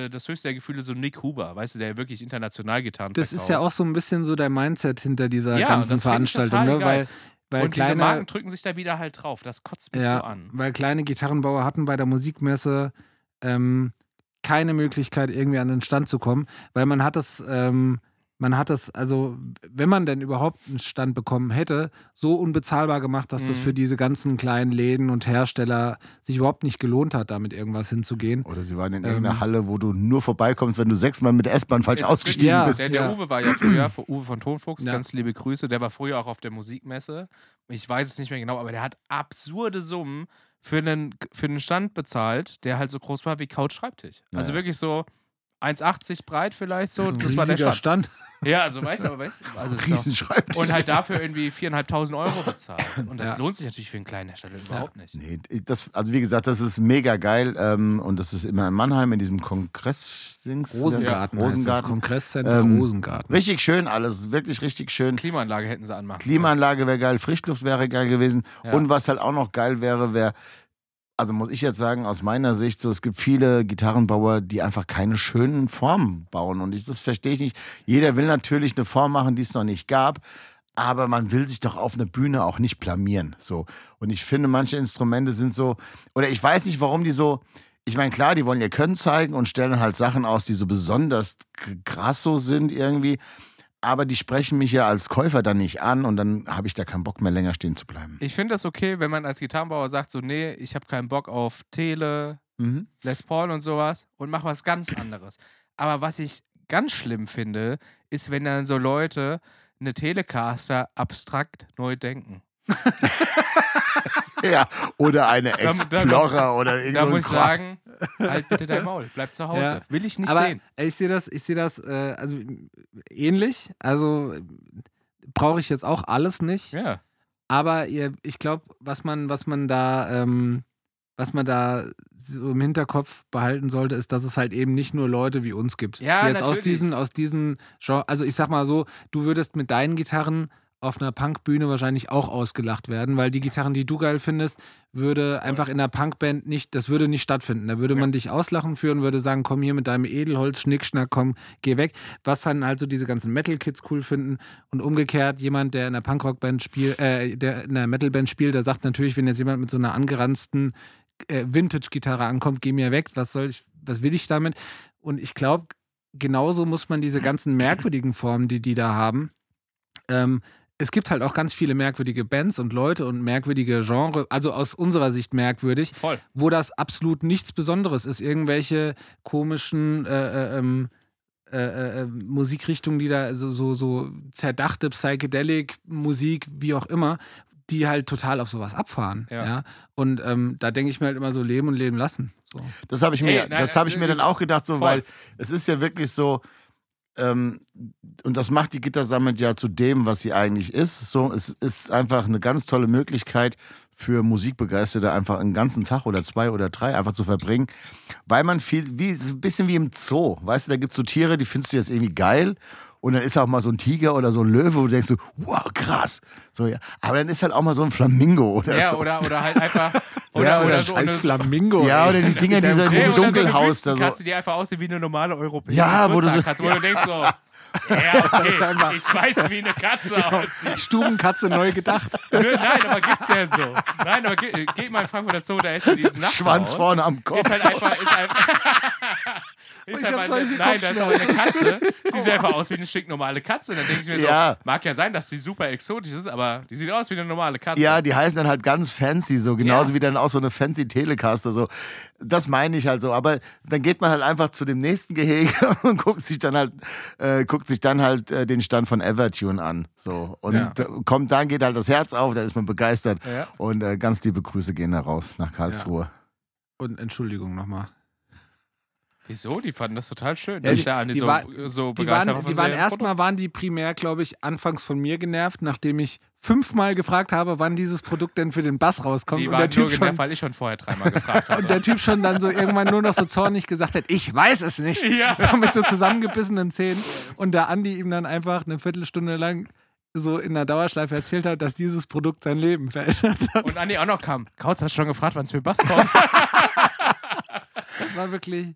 das höchste der Gefühle so Nick Huber, weißt du, der wirklich international Gitarren Das ist verkauft. ja auch so ein bisschen so der Mindset hinter dieser Ja, ganzen das Veranstaltung, ne? Weil, weil Und diese kleine, Marken drücken sich da wieder halt drauf. Das kotzt mich ja, so an. weil kleine Gitarrenbauer hatten bei der Musikmesse ähm, keine Möglichkeit, irgendwie an den Stand zu kommen, weil man hat das, ähm, man hat das, also wenn man denn überhaupt einen Stand bekommen hätte, so unbezahlbar gemacht, dass das Mhm. für diese ganzen kleinen Läden und Hersteller sich überhaupt nicht gelohnt hat, damit irgendwas hinzugehen. Oder sie waren in Ähm. irgendeiner Halle, wo du nur vorbeikommst, wenn du sechsmal mit der S-Bahn falsch ist ausgestiegen Ja. bist. Der, der Ja. Uwe war ja früher, Uwe von Tonfuchs, Ja. ganz liebe Grüße, der war früher auch auf der Musikmesse. Ich weiß es nicht mehr genau, aber der hat absurde Summen für einen, für einen Stand bezahlt, der halt so groß war wie Couch-Schreibtisch. Also Ja. wirklich so 1,80 breit vielleicht so. Ein Das war der Stand. Stand. Ja, also weißt du, aber weißt du, also Riesenschreibtisch. und halt dafür irgendwie 4.500 Euro bezahlt. Und das Ja. lohnt sich natürlich für einen kleinen Hersteller überhaupt nicht. Nee, das, also wie gesagt, das ist mega geil ähm, und das ist immer in Mannheim in diesem Kongress-Dings. Rosengarten. Ja. Rosengarten. Kongresscenter Ähm, Rosengarten. Richtig schön alles, wirklich richtig schön. Klimaanlage hätten sie anmachen. Klimaanlage wäre geil, Frischluft wäre geil gewesen. Ja. Und was halt auch noch geil wäre, wäre, also muss ich jetzt sagen, aus meiner Sicht, so es gibt viele Gitarrenbauer, die einfach keine schönen Formen bauen. Und ich, das verstehe ich nicht. Jeder will natürlich eine Form machen, die es noch nicht gab. Aber man will sich doch auf einer Bühne auch nicht blamieren. So. Und ich finde, manche Instrumente sind so, oder ich weiß nicht, warum die so. Ich meine, klar, die wollen ihr Können zeigen und stellen halt Sachen aus, die so besonders krass so sind irgendwie. Aber die sprechen mich ja als Käufer dann nicht an und dann habe ich da keinen Bock mehr länger stehen zu bleiben. Ich finde das okay, wenn man als Gitarrenbauer sagt, so, nee, ich habe keinen Bock auf Tele, Mhm. Les Paul und sowas und mach was ganz anderes. Aber was ich ganz schlimm finde, ist, wenn dann so Leute eine Telecaster abstrakt neu denken. [laughs] [laughs] Ja, oder eine Explorer oder irgend Da muss ich sagen, halt bitte dein Maul, bleib zu Hause. Ja. Will ich nicht Aber sehen. ich sehe das, ich sehe das, äh, also ähnlich. Also brauche ich jetzt auch alles nicht. Ja. Aber ihr, ich glaube, was man, was man da, ähm, was man da so im Hinterkopf behalten sollte, ist, dass es halt eben nicht nur Leute wie uns gibt, Ja, die jetzt aus natürlich. diesen, aus diesen Genre, also ich sag mal so, du würdest mit deinen Gitarren auf einer Punkbühne wahrscheinlich auch ausgelacht werden, weil die Gitarren, die du geil findest, würde einfach in einer Punkband nicht, das würde nicht stattfinden. Da würde man dich auslachen führen, würde sagen, komm hier mit deinem Edelholz, Schnickschnack, komm, geh weg. Was dann halt so diese ganzen Metal-Kids cool finden. Und umgekehrt, jemand, der in einer Punkrock-Band spielt, äh, der in einer Metal-Band spielt, der sagt natürlich, wenn jetzt jemand mit so einer angeranzten äh, Vintage-Gitarre ankommt, geh mir weg, was soll ich, was will ich damit? Und ich glaube, genauso muss man diese ganzen merkwürdigen Formen, die die da haben, ähm, es gibt halt auch ganz viele merkwürdige Bands und Leute und merkwürdige Genre, also aus unserer Sicht merkwürdig, Voll. wo das absolut nichts Besonderes ist. Irgendwelche komischen äh, äh, ähm, äh, äh, Musikrichtungen, die da so, so, so zerdachte Psychedelic-Musik, wie auch immer, die halt total auf sowas abfahren. Ja. Ja. Und ähm, da denke ich mir halt immer so leben und leben lassen. So. Das habe ich mir, Ey, nein, das habe ich mir äh, dann auch gedacht, so, voll. weil es ist ja wirklich so, ähm, und das macht die Gittersammelt ja zu dem, was sie eigentlich ist. So, es ist einfach eine ganz tolle Möglichkeit für Musikbegeisterte, einfach einen ganzen Tag oder zwei oder drei einfach zu verbringen, weil man viel, wie ein bisschen wie im Zoo, weißt du, da gibt es so Tiere, die findest du jetzt irgendwie geil. Und dann ist auch mal so ein Tiger oder so ein Löwe, wo du denkst so, wow, krass. So, ja. Aber dann ist halt auch mal so ein Flamingo oder Ja, so. oder, oder halt einfach. Oder, Ja, oder, oder so. Oder, Flamingo. Ja, oder die Dinger, die so eine Dunkelhaus da so. Wüstenkatze, die einfach aussieht wie eine normale europäische Ja, wo du so- Geburtstagskatze, wo du denkst so, ja, okay, [laughs] ich weiß, wie eine Katze aussieht. Stubenkatze neu gedacht. [laughs] Nein, aber gibt's ja so. Nein, aber ge geht mal in Frankfurter Zoo, da ist ja diesen Nachbarhaus. Schwanz vorne am Kopf. Ist halt einfach, ist einfach. [laughs] Ist Ich hab eine, nein, da ist aber eine Katze, die sieht [laughs] einfach aus wie eine stinknormale Katze. Und dann denke ich mir Ja. so, mag ja sein, dass die super exotisch ist, aber die sieht aus wie eine normale Katze. Ja, die heißen dann halt ganz fancy, so genauso Ja. wie dann auch so eine fancy Telecaster. So. Das meine ich halt so. Aber dann geht man halt einfach zu dem nächsten Gehege [laughs] und guckt sich dann halt, äh, guckt sich dann halt äh, den Stand von Evertune an. So. Und Ja. kommt, dann geht halt das Herz auf, dann ist man begeistert. Ja. Und äh, ganz liebe Grüße gehen da raus nach Karlsruhe. Und Entschuldigung nochmal. Wieso? Die fanden das total schön. Ja, dass die- der Andi die so, war- so Die begeistert waren, die waren erstmal waren die primär, glaube ich, anfangs von mir genervt, nachdem ich fünfmal gefragt habe, wann dieses Produkt denn für den Bass rauskommt. Die und waren der nur Typ genervt, schon, weil ich schon vorher dreimal gefragt [laughs] habe. und der Typ schon dann so irgendwann nur noch so zornig gesagt hat, ich weiß es nicht. [laughs] Ja. So mit so zusammengebissenen Zähnen. Und der Andi ihm dann einfach eine Viertelstunde lang so in der Dauerschleife erzählt hat, dass dieses Produkt sein Leben verändert hat. Und Andi auch noch kam. Kautz hast schon gefragt, wann es mit Bass kommt. Das war wirklich.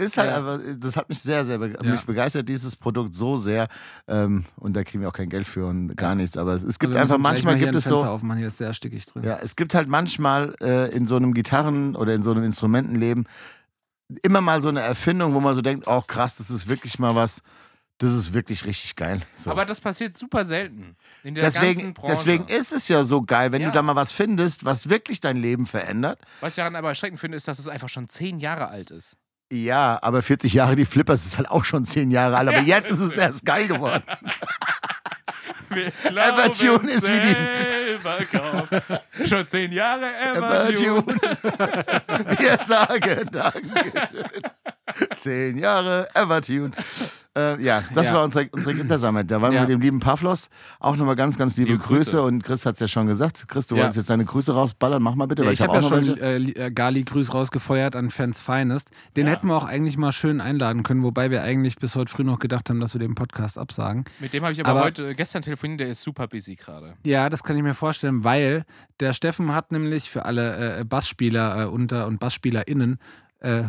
Ist halt Ja. einfach, das hat mich sehr, sehr be Ja. mich begeistert, dieses Produkt so sehr. Ähm, und da kriegen wir auch kein Geld für und gar nichts. Aber es, es gibt Wir einfach, manchmal gibt es so. Fenster Aufmachen, hier ist sehr stickig drin. Ja, es gibt halt manchmal äh, in so einem Gitarren- oder in so einem Instrumentenleben immer mal so eine Erfindung, wo man so denkt, oh krass, das ist wirklich mal was, das ist wirklich richtig geil. So. Aber das passiert super selten. In der deswegen, ganzen Branche. deswegen ist es ja so geil, wenn Ja. du da mal was findest, was wirklich dein Leben verändert. Was ich daran aber erschreckend finde, ist, dass es einfach schon zehn Jahre alt ist. Ja, aber 40 Jahre die Flippers ist halt auch schon 10 Jahre alt, aber Ja, jetzt ist es erst geil geworden. [laughs] [laughs] Evertune ist wie die-. Schon zehn Jahre Evertune. Evertune. [laughs] Wir sagen Danke. Zehn Jahre Evertune. Äh, ja, das Ja. war unsere, unsere Gintersummit. Da waren wir Ja. mit dem lieben Pavlos. Auch nochmal ganz, ganz liebe, Liebe Grüße. Grüße. Und Chris hat es ja schon gesagt. Chris, du Ja. wolltest jetzt deine Grüße rausballern. Mach mal bitte, weil ich ich habe habe ja auch noch schon welche. äh, äh, Gali-Grüß rausgefeuert an Fans Finest. Den Ja. hätten wir auch eigentlich mal schön einladen können, wobei wir eigentlich bis heute früh noch gedacht haben, dass wir den Podcast absagen. Mit dem habe ich aber, Aber- heute, gestern telefoniert, der ist super busy gerade. Ja, das kann ich mir vorstellen, weil der Steffen hat nämlich für alle äh, Bassspieler äh, unter und BassspielerInnen äh,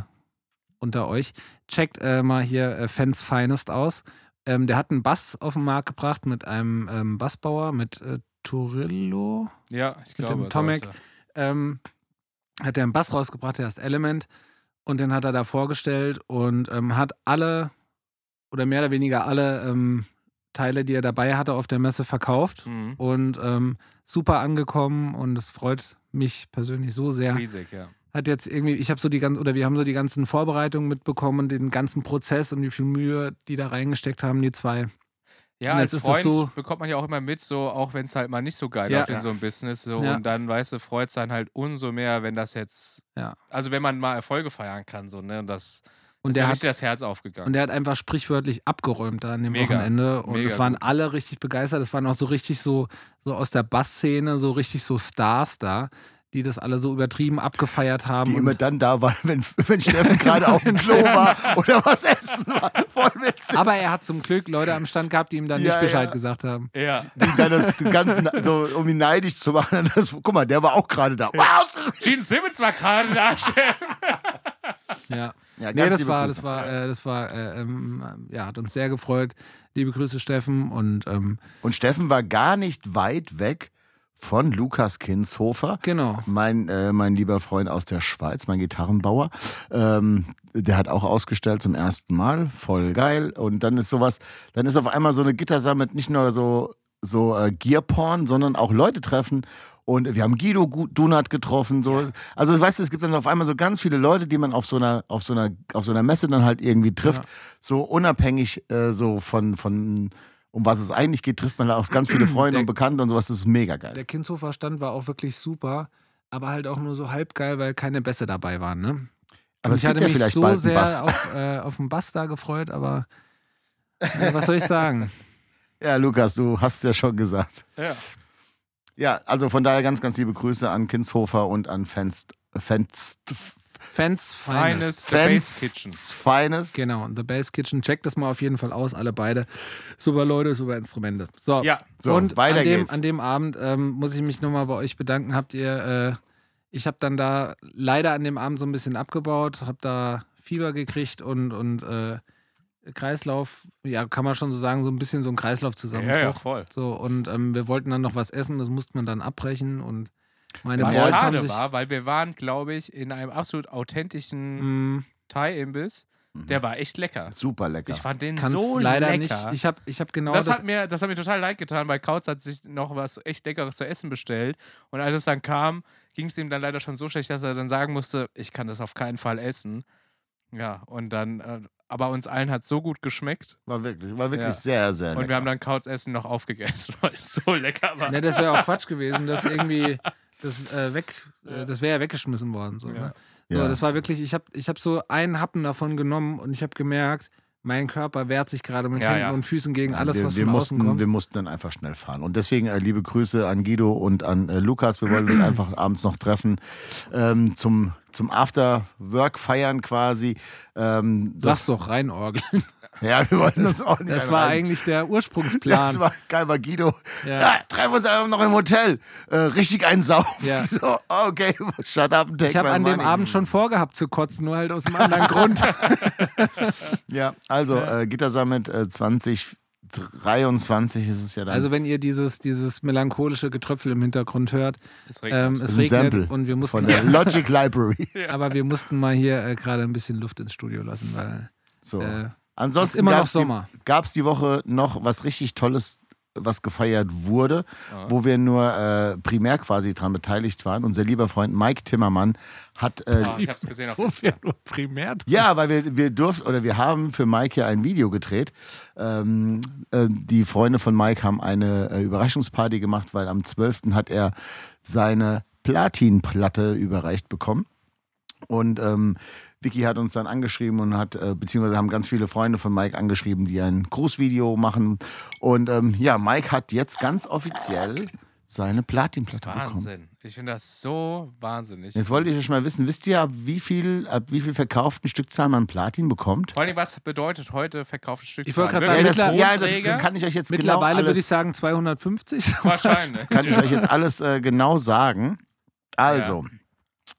unter euch, checkt äh, mal hier äh, Fans Finest aus. Ähm, der hat einen Bass auf den Markt gebracht mit einem ähm, Bassbauer, mit äh, Turillo. Ja, ich glaube. dem so Tomek. ähm, hat er einen Bass rausgebracht, der heißt Element. Und den hat er da vorgestellt und ähm, hat alle oder mehr oder weniger alle ähm, Teile, die er dabei hatte, auf der Messe verkauft. Mhm. Und ähm, super angekommen und es freut mich persönlich so sehr. Riesig, ja. Hat jetzt irgendwie, ich habe so die ganzen, oder wir haben so die ganzen Vorbereitungen mitbekommen und den ganzen Prozess und wie viel Mühe die da reingesteckt haben, die zwei. Ja, als jetzt ist das Freund so- bekommt man ja auch immer mit, so auch wenn es halt mal nicht so geil Ja. läuft in so einem Business. So, Ja. Und dann, weißt du, freut es dann halt umso mehr, wenn das jetzt, Ja. also wenn man mal Erfolge feiern kann, so, ne? Und das Und ist der hat, das Herz aufgegangen. Und der hat einfach sprichwörtlich abgeräumt da an dem Mega. Wochenende. Und Mega es waren gut. alle richtig begeistert. Es waren auch so richtig so, so aus der Bassszene, so richtig so Stars da, die das alle so übertrieben abgefeiert haben. Die immer dann da waren, wenn, wenn Steffen gerade auf dem [laughs] Klo war oder was essen war. Voll witzig. aber er hat zum Glück Leute am Stand gehabt, die ihm dann Ja, nicht Bescheid ja. gesagt haben. ja. Die dann das die ganzen, so, um ihn neidisch zu machen. Das, guck mal, der war auch gerade da. Wow, Gene Simmons war gerade da, Chef. Ja. Ja, Nee, das war, das war, äh, das war, äh, ähm, ja, hat uns sehr gefreut. Liebe Grüße, Steffen. Und ähm, Und Steffen war gar nicht weit weg von Lukas Kinshofer. genau. Mein, äh, mein lieber Freund aus der Schweiz, mein Gitarrenbauer, ähm, der hat auch ausgestellt zum ersten Mal. Voll geil. Und dann ist sowas, dann ist auf einmal so eine Gittersummit nicht nur so, so äh, Gearporn, sondern auch Leute treffen. Und wir haben Guido Gu- Dunat getroffen. So. Also, weißt du, es gibt dann auf einmal so ganz viele Leute, die man auf so einer, auf so einer, auf so einer Messe dann halt irgendwie trifft. Ja. So unabhängig äh, so von, von, um was es eigentlich geht, trifft man da auch ganz viele [clears throat] Freunde Der- und Bekannte und sowas. Das ist mega geil. Der Kinshofer Stand war auch wirklich super, aber halt auch nur so halb geil, weil keine Bässe dabei waren, ne? Aber ich hatte ja mich vielleicht so sehr Bass. auf, äh, auf den Bass da gefreut, aber ja, was soll ich sagen? [laughs] Ja, Lukas, du hast ja schon gesagt. Ja. Ja, also von daher ganz, ganz liebe Grüße an Kinshofer und an Fenst, Fenst, Fans Finest. Feines The Bass Kitchen. Fenst Feines. Genau, The Bass Kitchen. Checkt das mal auf jeden Fall aus, alle beide. Super Leute, super Instrumente. So, Ja. So, und weiter an dem, geht's. an dem Abend ähm, muss ich mich nochmal bei euch bedanken. Habt ihr, äh, ich habe dann da leider an dem Abend so ein bisschen abgebaut, habe da Fieber gekriegt und, und äh, Kreislauf, ja, kann man schon so sagen, so ein bisschen so ein Kreislaufzusammenbruch. Ja, ja, voll. So, und ähm, wir wollten dann noch was essen, das musste man dann abbrechen und meine Was Boys haben schade sich. war, weil wir waren, glaube ich, in einem absolut authentischen Mh, Thai-Imbiss. Der war echt lecker. Super lecker. Ich fand den kann's so leider lecker. nicht. Ich habe ich hab genau das, das. hat mir, das hat mir total leid getan, weil Kautz hat sich noch was echt Leckeres zu essen bestellt. Und als es dann kam, ging es ihm dann leider schon so schlecht, dass er dann sagen musste, ich kann das auf keinen Fall essen. Ja, und dann, äh, aber uns allen hat es so gut geschmeckt. war wirklich, war wirklich Ja. sehr, sehr lecker. Und wir haben dann Kauts Essen noch aufgegessen, [laughs] weil es so lecker war. ne, das wäre auch Quatsch gewesen, das irgendwie. Das, äh, weg, äh, das wäre ja weggeschmissen worden. So, Ja. ne? so, Ja. Das war wirklich, ich habe ich hab so einen Happen davon genommen und ich habe gemerkt, mein Körper wehrt sich gerade mit Ja, Händen ja. und Füßen gegen alles, wir, was wir von mussten, außen kommt. Wir mussten dann einfach schnell fahren. Und deswegen äh, liebe Grüße an Guido und an äh, Lukas. Wir wollen uns [clears throat] einfach abends noch treffen ähm, zum, zum After-Work feiern quasi. Ähm, das, Sag's doch, reinorgeln. [laughs] ja, wir wollten uns auch nicht Das war rein- eigentlich der Das Ursprungsplan. war geil, war Guido. Ja. Ja. treffen wir uns einfach noch im Hotel. Äh, richtig einsaufen. Ja. [laughs] So, okay, shut up take Ich habe an dem money. Abend schon vorgehabt zu kotzen, nur halt aus einem anderen Grund. [laughs] Ja, also Äh, Gittersummit äh, 2023 ist es ja dann. Also wenn ihr dieses, dieses melancholische Getröpfel im Hintergrund hört, Es regnet. ähm, es regnet Sample und wir von mussten, der Logic Library. [laughs] aber wir mussten mal hier äh, gerade ein bisschen Luft ins Studio lassen, weil So. äh, Ansonsten ist immer noch gab's Sommer. Die, gab es die Woche noch was richtig Tolles was gefeiert wurde, Ja. wo wir nur äh, primär quasi dran beteiligt waren. Unser lieber Freund Mike Timmermann hat äh, Ah, ich hab's gesehen auf Wo wir nur primär drin ja, weil wir, wir durften oder wir haben für Mike ja ein Video gedreht. Ähm, äh, die Freunde von Mike haben eine äh, Überraschungsparty gemacht, weil am 12. hat er seine Platinplatte überreicht bekommen. Und ähm, Vicky hat uns dann angeschrieben und hat, äh, beziehungsweise haben ganz viele Freunde von Mike angeschrieben, die ein Grußvideo machen. Und ähm, ja, Mike hat jetzt ganz offiziell seine Platinplatte bekommen. Wahnsinn. Ich finde das so wahnsinnig. Jetzt wollte ich schon mal wissen, wisst ihr, ab wie viel, ab wie viel verkauften Stückzahl man Platin bekommt? Vor allem, was bedeutet heute verkauftes Stück? Ich wollte gerade Ja, sagen, das, mittler- ja, das kann ich euch jetzt Mittlerweile genau würde ich sagen 250. Wahrscheinlich. kann ich euch jetzt alles äh, genau sagen. Also,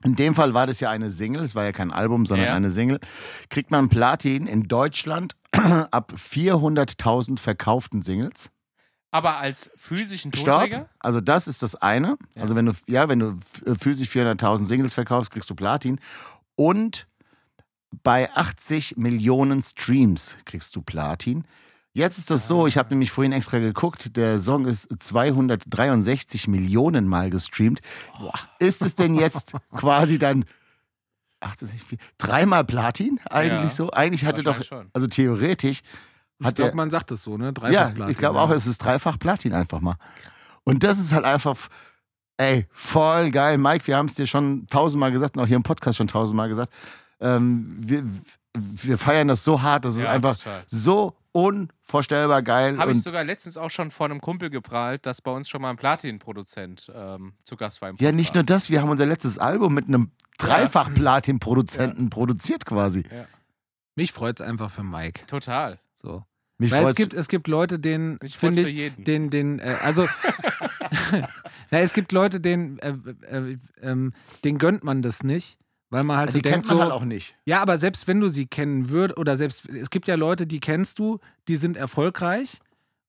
in dem Fall war das ja eine Single, es war ja kein Album, sondern Ja. eine Single. Kriegt man Platin in Deutschland [clears throat] ab 400.000 verkauften Singles. Aber als physischen Stopp. Tonträger? Also das ist das eine. Ja. Also wenn du ja, wenn du f- physisch 400.000 Singles verkaufst, kriegst du Platin und bei 80 Millionen Streams kriegst du Platin. Jetzt ist das so, ich habe nämlich vorhin extra geguckt, der Song ist 263 Millionen Mal gestreamt. Ist es denn jetzt [laughs] quasi dann 68, dreimal Platin eigentlich Ja. so? Eigentlich hatte doch, schon. also theoretisch Ich hat glaube, der, man sagt es so, ne? Dreifach ja, Platin, ich glaube ja. auch, es ist dreifach Platin einfach mal. Und das ist halt einfach, ey, voll geil. Mike, wir haben es dir schon tausendmal gesagt und auch hier im Podcast schon tausendmal gesagt. Ähm, wir, wir feiern das so hart, das ist Ja, einfach total. so unvorstellbar geil. Habe ich sogar letztens auch schon von einem Kumpel geprahlt, dass bei uns schon mal ein Platin-Produzent ähm, zu Gast war im ja, nicht nur das, wir haben unser letztes Album mit einem dreifach Platin-Produzenten produziert quasi. Mich freut es einfach für Mike. Total. So. Mich Weil es freut's. gibt, es gibt Leute, denen Ich finde ich, den, den, äh, also, [laughs] [laughs] na, es gibt Leute, denen, äh, äh, ähm, denen gönnt man das nicht, weil man halt die so kennt denkt, man so, halt auch nicht. ja, aber selbst wenn du sie kennen würdest, oder selbst, es gibt ja Leute, die kennst du, die sind erfolgreich,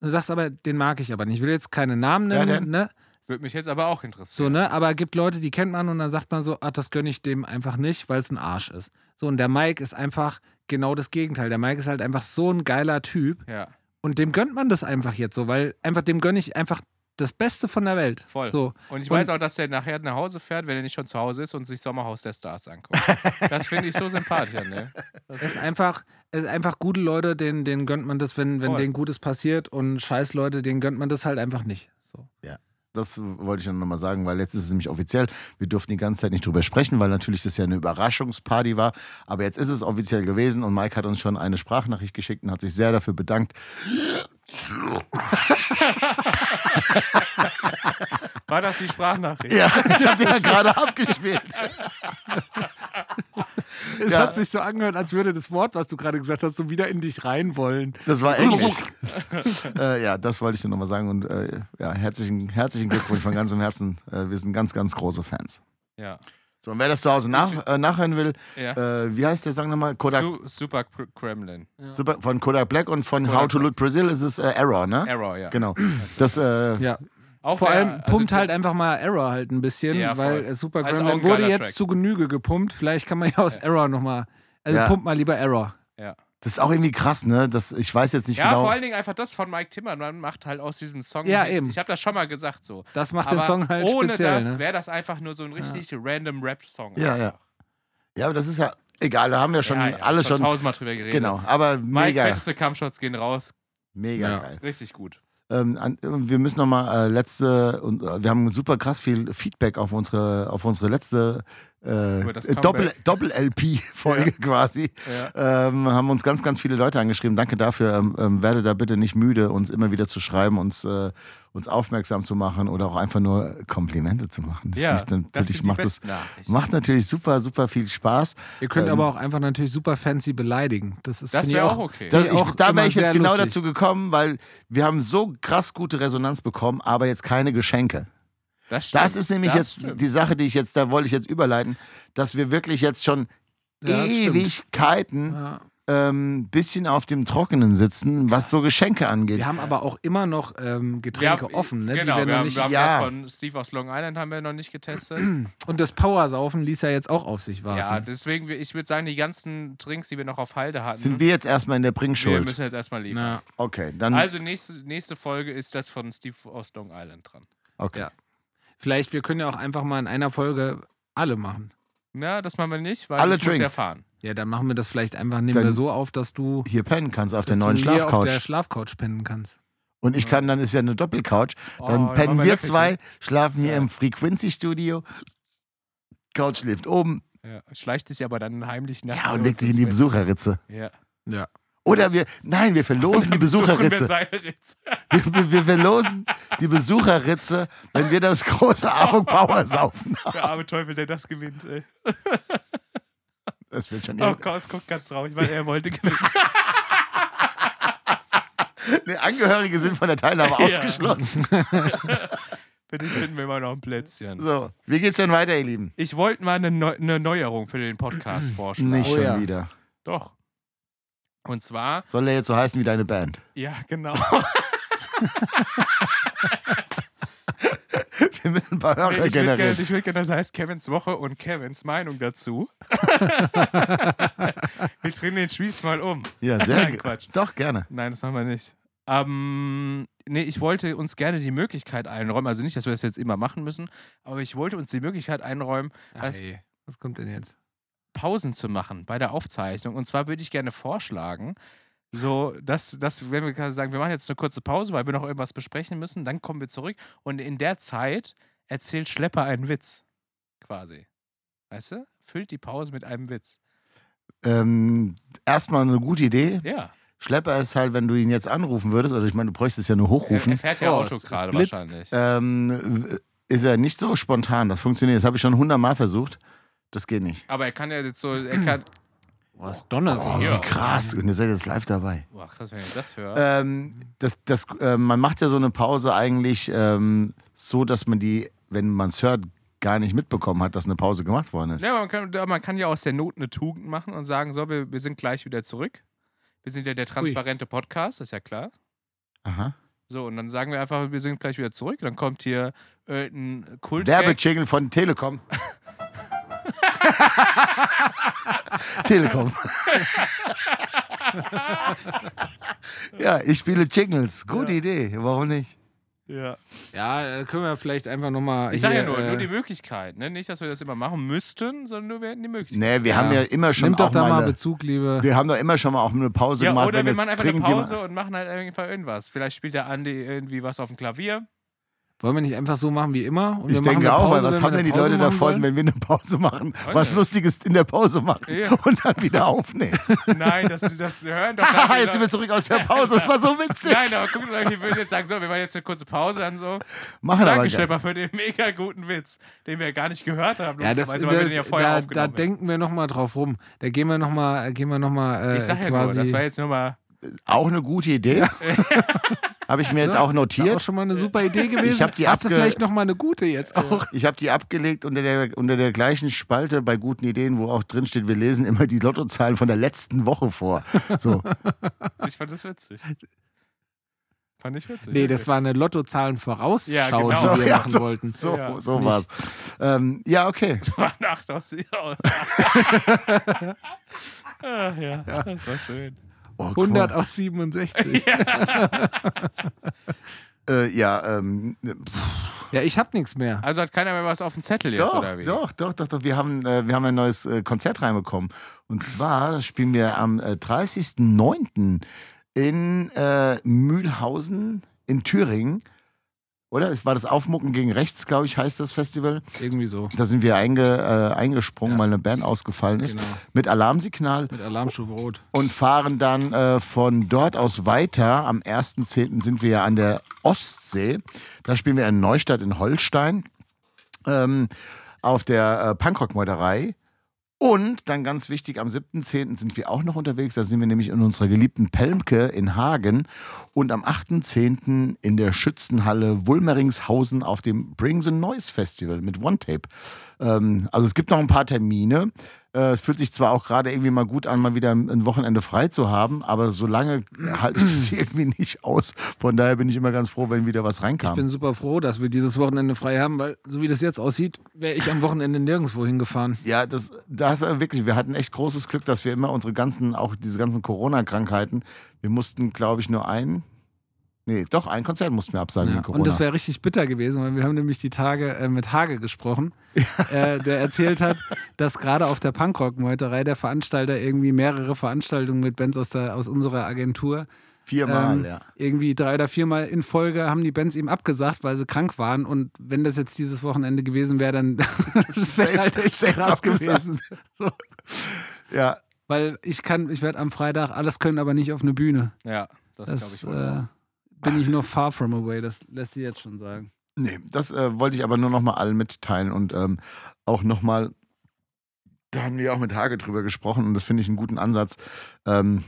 du sagst aber, den mag ich aber nicht. Ich will jetzt keine Namen Ja, nennen, denn? ne? Würde mich jetzt aber auch So, interessieren. ne? Aber es gibt Leute, die kennt man und dann sagt man so, ach, das gönne ich dem einfach nicht, weil es ein Arsch ist. So, und der Mike ist einfach genau das Gegenteil. Der Mike ist halt einfach so ein geiler Typ Ja, und dem gönnt man das einfach jetzt so, weil einfach dem gönne ich einfach das Beste von der Welt. voll. So. Und ich Und- weiß auch, dass der nachher nach Hause fährt, wenn er nicht schon zu Hause ist und sich Sommerhaus der Stars anguckt. [laughs] das finde ich so sympathisch, ne? Es ist einfach, es ist einfach gute Leute, denen, denen gönnt man das, wenn, wenn Voll. denen Gutes passiert und scheiß Leute, denen gönnt man das halt einfach nicht. So. Das wollte ich dann nochmal sagen, weil jetzt ist es nämlich offiziell. Wir durften die ganze Zeit nicht drüber sprechen, weil natürlich das ja eine Überraschungsparty war. Aber jetzt ist es offiziell gewesen und Mike hat uns schon eine Sprachnachricht geschickt und hat sich sehr dafür bedankt. War das die Sprachnachricht? Ja, ich habe die ja gerade abgespielt. Es Ja. hat sich so angehört, als würde das Wort, was du gerade gesagt hast, so wieder in dich rein wollen. Das war Englisch. äh, ja, das wollte ich dir nochmal sagen. Und äh, ja, herzlichen, herzlichen Glückwunsch von ganzem Herzen. Äh, wir sind ganz, ganz große Fans. Ja. So, und wer das zu Hause nach, äh, nachhören will, ja. äh, wie heißt der Song nochmal? Kodak, Su Super Kr- Kremlin. Super, von Kodak Black und von Kodak How to. Loot Brazil ist es äh, Error, ne? Error, ja. Genau. Das, äh, Ja. Auch Vor der- allem also pumpt der- halt einfach mal Error halt ein bisschen, Ja, weil Super Also Gremlin ein wurde jetzt Track. zu Genüge gepumpt. Vielleicht kann man ja aus Error nochmal. Also Ja. pumpt mal lieber Error. Ja. Das ist auch irgendwie krass, ne? Das, ich weiß jetzt nicht ja, genau. vor allen Dingen einfach das von Mike Timmermann macht halt aus diesem Song. Ja, ich, eben. Ich habe das schon mal gesagt so. Das macht aber den Song halt ohne speziell. das ne? wäre das einfach nur so ein richtig random Rap-Song. Ja, ja. Ja, aber das ist ja egal, da haben wir schon ja, ja, alles schon. tausendmal drüber geredet. Genau, aber Mike, mega, fetteste Kampfshots gehen raus. mega Ja. geil. Richtig gut. Ähm, an, wir müssen nochmal äh, letzte und äh, wir haben super krass viel Feedback auf unsere auf unsere letzte äh, das äh, Doppel Folge [laughs] quasi. Ja. Ähm, haben uns ganz ganz viele Leute angeschrieben. Danke dafür. Ähm, ähm, werde da bitte nicht müde, uns immer wieder zu schreiben, uns äh, uns aufmerksam zu machen oder auch einfach nur Komplimente zu machen. Das ja, ist dann- das natürlich die macht das macht natürlich super super viel Spaß. Ihr könnt ähm, aber auch einfach natürlich super fancy beleidigen. Das ist Das wäre auch, auch okay. Da, Finde ich auch da wäre ich jetzt genau lustig. dazu gekommen, weil wir haben so krass gute Resonanz bekommen, aber jetzt keine Geschenke. Das. Das ist nämlich Das jetzt stimmt. die Sache, die ich jetzt, da wollte ich jetzt überleiten, dass wir wirklich jetzt schon Ja. Ewigkeiten Ja. ähm, bisschen auf dem Trockenen sitzen, was so Geschenke angeht. Wir haben aber auch immer noch ähm, Getränke Wir haben- offen, ne? Genau, die wir wir, noch haben, nicht. wir haben Ja. das von Steve aus Long Island haben wir noch nicht getestet. [clears throat] Und das Powersaufen ließ ja jetzt auch auf sich warten. ja, deswegen, wir- ich würde sagen, die ganzen Drinks, die wir noch auf Halde hatten, Sind wir jetzt erstmal in der wir Bringschuld? müssen jetzt erstmal liefern. Na, Okay, dann. Also nächste, nächste Folge ist das von Steve aus Long Island dran. okay. ja. Vielleicht, wir können ja auch einfach mal in einer Folge alle machen. Na, das machen wir nicht, weil Alle ich muss ja Drinks. fahren. Ja, dann machen wir das vielleicht einfach, nehmen Dann- wir so auf, dass du, Hier pennen kannst auf der dass neuen du hier auf Schlafcouch. der Schlafcouch pennen kannst. Und ich kann, dann ist ja eine Doppelcouch. Dann Oh, pennen machen wir Löffelchen. zwei, schlafen hier Ja. im Frequency-Studio. Couch schläft oben. Ja, schleicht sich aber dann heimlich nachts. Ja, und legt sich in die. Besucherritze. Ja. Ja. Oder wir, nein, wir verlosen die Besucherritze. Wir, wir, wir verlosen die Besucherritze, wenn wir das große Amok Power saufen. [laughs] Der arme Teufel, der das gewinnt, ey. Das wird schon Oh. Gott, es guckt ganz traurig, weil er wollte gewinnen. [laughs] Nee, Angehörige sind von der Teilnahme [laughs] Ja. ausgeschlossen. Für dich finden wir immer noch ein Plätzchen. So, wie geht's denn weiter, ihr Lieben? Ich wollte mal eine, Neu eine Neuerung für den Podcast [clears throat] vorschlagen. Nicht Oh schon ja. wieder. Doch. Und zwar, Soll er jetzt so heißen wie deine Band? ja, genau. [laughs] Wir müssen ein paar Hörer ich würde gerne, generieren. ich würd gerne, das heißt Kevins Woche und Kevins Meinung dazu. [laughs] wir drehen den Spieß mal um. Ja, sehr Nein, gut. Quatsch. Doch, gerne. Nein, das machen wir nicht. Ähm, nee, ich wollte uns gerne die Möglichkeit einräumen, also nicht, dass wir das jetzt immer machen müssen, aber ich wollte uns die Möglichkeit einräumen, Ach, Was- ey, was kommt denn jetzt? Pausen zu machen bei der Aufzeichnung. Und zwar würde ich gerne vorschlagen, so, dass, dass wenn wir sagen, wir machen jetzt eine kurze Pause, weil wir noch irgendwas besprechen müssen, dann kommen wir zurück und in der Zeit erzählt Schlepper einen Witz. Quasi. Weißt du? Füllt die Pause mit einem Witz. Ähm, erstmal eine gute Idee. Ja. Schlepper ist halt, wenn du ihn jetzt anrufen würdest, oder ich meine, du bräuchtest ja nur hochrufen, er fährt ja Oh, Auto gerade blitzt. wahrscheinlich. ähm, ist er nicht so spontan. Das funktioniert. Das habe ich schon hundertmal versucht. Das geht nicht. Aber er kann ja jetzt so, er kann. [clears throat] Was donnert Oh? Ja. wie krass. Und ihr seid jetzt live dabei. Boah, krass, wenn ich das höre. Ähm, das, das, äh, man macht ja so eine Pause eigentlich ähm, so, dass man die, wenn man es hört, gar nicht mitbekommen hat, dass eine Pause gemacht worden ist. Ja, man kann, man kann ja aus der Not eine Tugend machen und sagen, so, wir, wir sind gleich wieder zurück. Wir sind ja der transparente Podcast, ist ja klar. Aha. So, und dann sagen wir einfach, wir sind gleich wieder zurück. Dann kommt hier äh, ein Kult. Werbejingle von Telekom. [laughs] [laughs] Telekom. ja, ich spiele Jingles. Gute Ja. Idee. Warum nicht? Ja. Ja, da können wir vielleicht einfach nochmal. Ich sage ja nur, äh, nur die Möglichkeit. Ne? Nicht, dass wir das immer machen müssten, sondern nur wir hätten die Möglichkeit. Nee, wir Ja. haben ja immer schon Nimm doch auch da mal eine, Bezug, liebe. wir haben doch immer schon mal auch eine Pause Ja, gemacht, oder wenn wir machen einfach eine Pause und machen halt einfach irgendwas. Vielleicht spielt der Andi irgendwie was auf dem Klavier. Wollen wir nicht einfach so machen wie immer? Und Ich denke auch, weil was haben denn die Leute davon, wenn wir eine Pause machen, Weiß was. Lustiges in der Pause machen Ja. [laughs] und dann wieder aufnehmen? [laughs] Nein, das, das hören doch Haha, jetzt sind wir zurück aus der [laughs] Pause, das war so witzig. Nein, aber guck mal, die würden jetzt sagen, so, wir machen jetzt eine kurze Pause, dann so. Machen Danke, Schlepper, für den mega guten Witz, den wir gar nicht gehört haben. Ja, das, ja das, vorher da, da denken wir nochmal drauf rum. Da gehen wir nochmal gehen wir noch mal, äh, Ich sag ja quasi. nur, das war jetzt nur mal. Auch eine gute Idee. Habe ich mir jetzt auch auch notiert. schon mal eine super Idee gewesen. hab die Hast du vielleicht nochmal eine gute jetzt auch? Ich habe die abgelegt unter der, unter der gleichen Spalte bei guten Ideen, wo auch drin steht, wir lesen immer die Lottozahlen von der letzten Woche vor. So, [laughs] Ich fand das witzig. Fand ich witzig. Nee, das war eine Lottozahlen-Vorausschau, Ja, genau. die wir ja, machen so. wollten. so, Ja. so war's. Ähm, ja, okay. war eine 8 aus Ach [laughs] ja, das war schön. Oh, 100 aus 67. Äh, ja, ähm, Ja, ich hab nichts mehr. Also hat keiner mehr was auf dem Zettel jetzt, doch, oder wie? doch, doch, doch, doch. Wir haben, äh, wir haben ein neues äh, Konzert reinbekommen. Und zwar spielen wir am äh, 30.09. in äh, Mühlhausen in Thüringen. Oder? Es war das Aufmucken gegen Rechts, glaube ich, heißt das Festival. Irgendwie so. Da sind wir einge, äh, eingesprungen, weil eine Band ausgefallen ist. Genau. Mit Alarmsignal Mit Alarmstufe Rot. und fahren dann äh, von dort aus weiter. Am 1.10. sind wir ja an der Ostsee. Da spielen wir in Neustadt in Holstein ähm, auf der äh, Punkrock-Meuterei. Und dann ganz wichtig, am 7.10. sind wir auch noch unterwegs. Da sind wir nämlich in unserer geliebten Pelmke in Hagen. Und am 8.10. in der Schützenhalle Wulmeringshausen auf dem Bring the Noise Festival mit One Tape. Ähm, also es gibt noch ein paar Termine. Äh, Es fühlt sich zwar auch gerade irgendwie mal gut an, mal wieder ein Wochenende frei zu haben, aber so lange [clears throat] halte ich das irgendwie nicht aus. Von daher bin ich immer ganz froh, wenn wieder was Ich reinkam. bin super froh, dass wir dieses Wochenende frei haben, weil so wie das jetzt aussieht, wäre ich am Wochenende nirgendwo hingefahren. Ja, das, das ist wirklich, wir hatten echt großes Glück, dass wir immer unsere ganzen, auch diese ganzen Corona-Krankheiten, wir mussten, glaube ich, nur ein, nee, doch, ein Konzert mussten wir absagen Ja, und das wäre richtig bitter gewesen, weil wir haben nämlich die Tage äh, mit Hage gesprochen, [laughs] äh, der erzählt hat, dass gerade auf der Punkrock-Meuterei der Veranstalter irgendwie mehrere Veranstaltungen mit Bands aus, der, aus unserer Agentur Viermal, ähm, ja. irgendwie drei oder viermal in Folge haben die Bands ihm abgesagt, weil sie krank waren. Und wenn das jetzt dieses Wochenende gewesen wäre, dann [laughs] wäre halt echt safe krass abgesagt. gewesen. [laughs] So. Ja, Weil ich kann, ich werde am Freitag alles können, aber nicht auf eine Bühne. Ja, das, glaube Das ich wohl. äh, bin ich noch far from away, das lässt sich jetzt schon sagen. Nee, das äh, wollte ich aber nur noch mal allen mitteilen und ähm, auch noch mal, da haben wir auch mit Hage drüber gesprochen und das finde ich einen guten Ansatz. Ähm,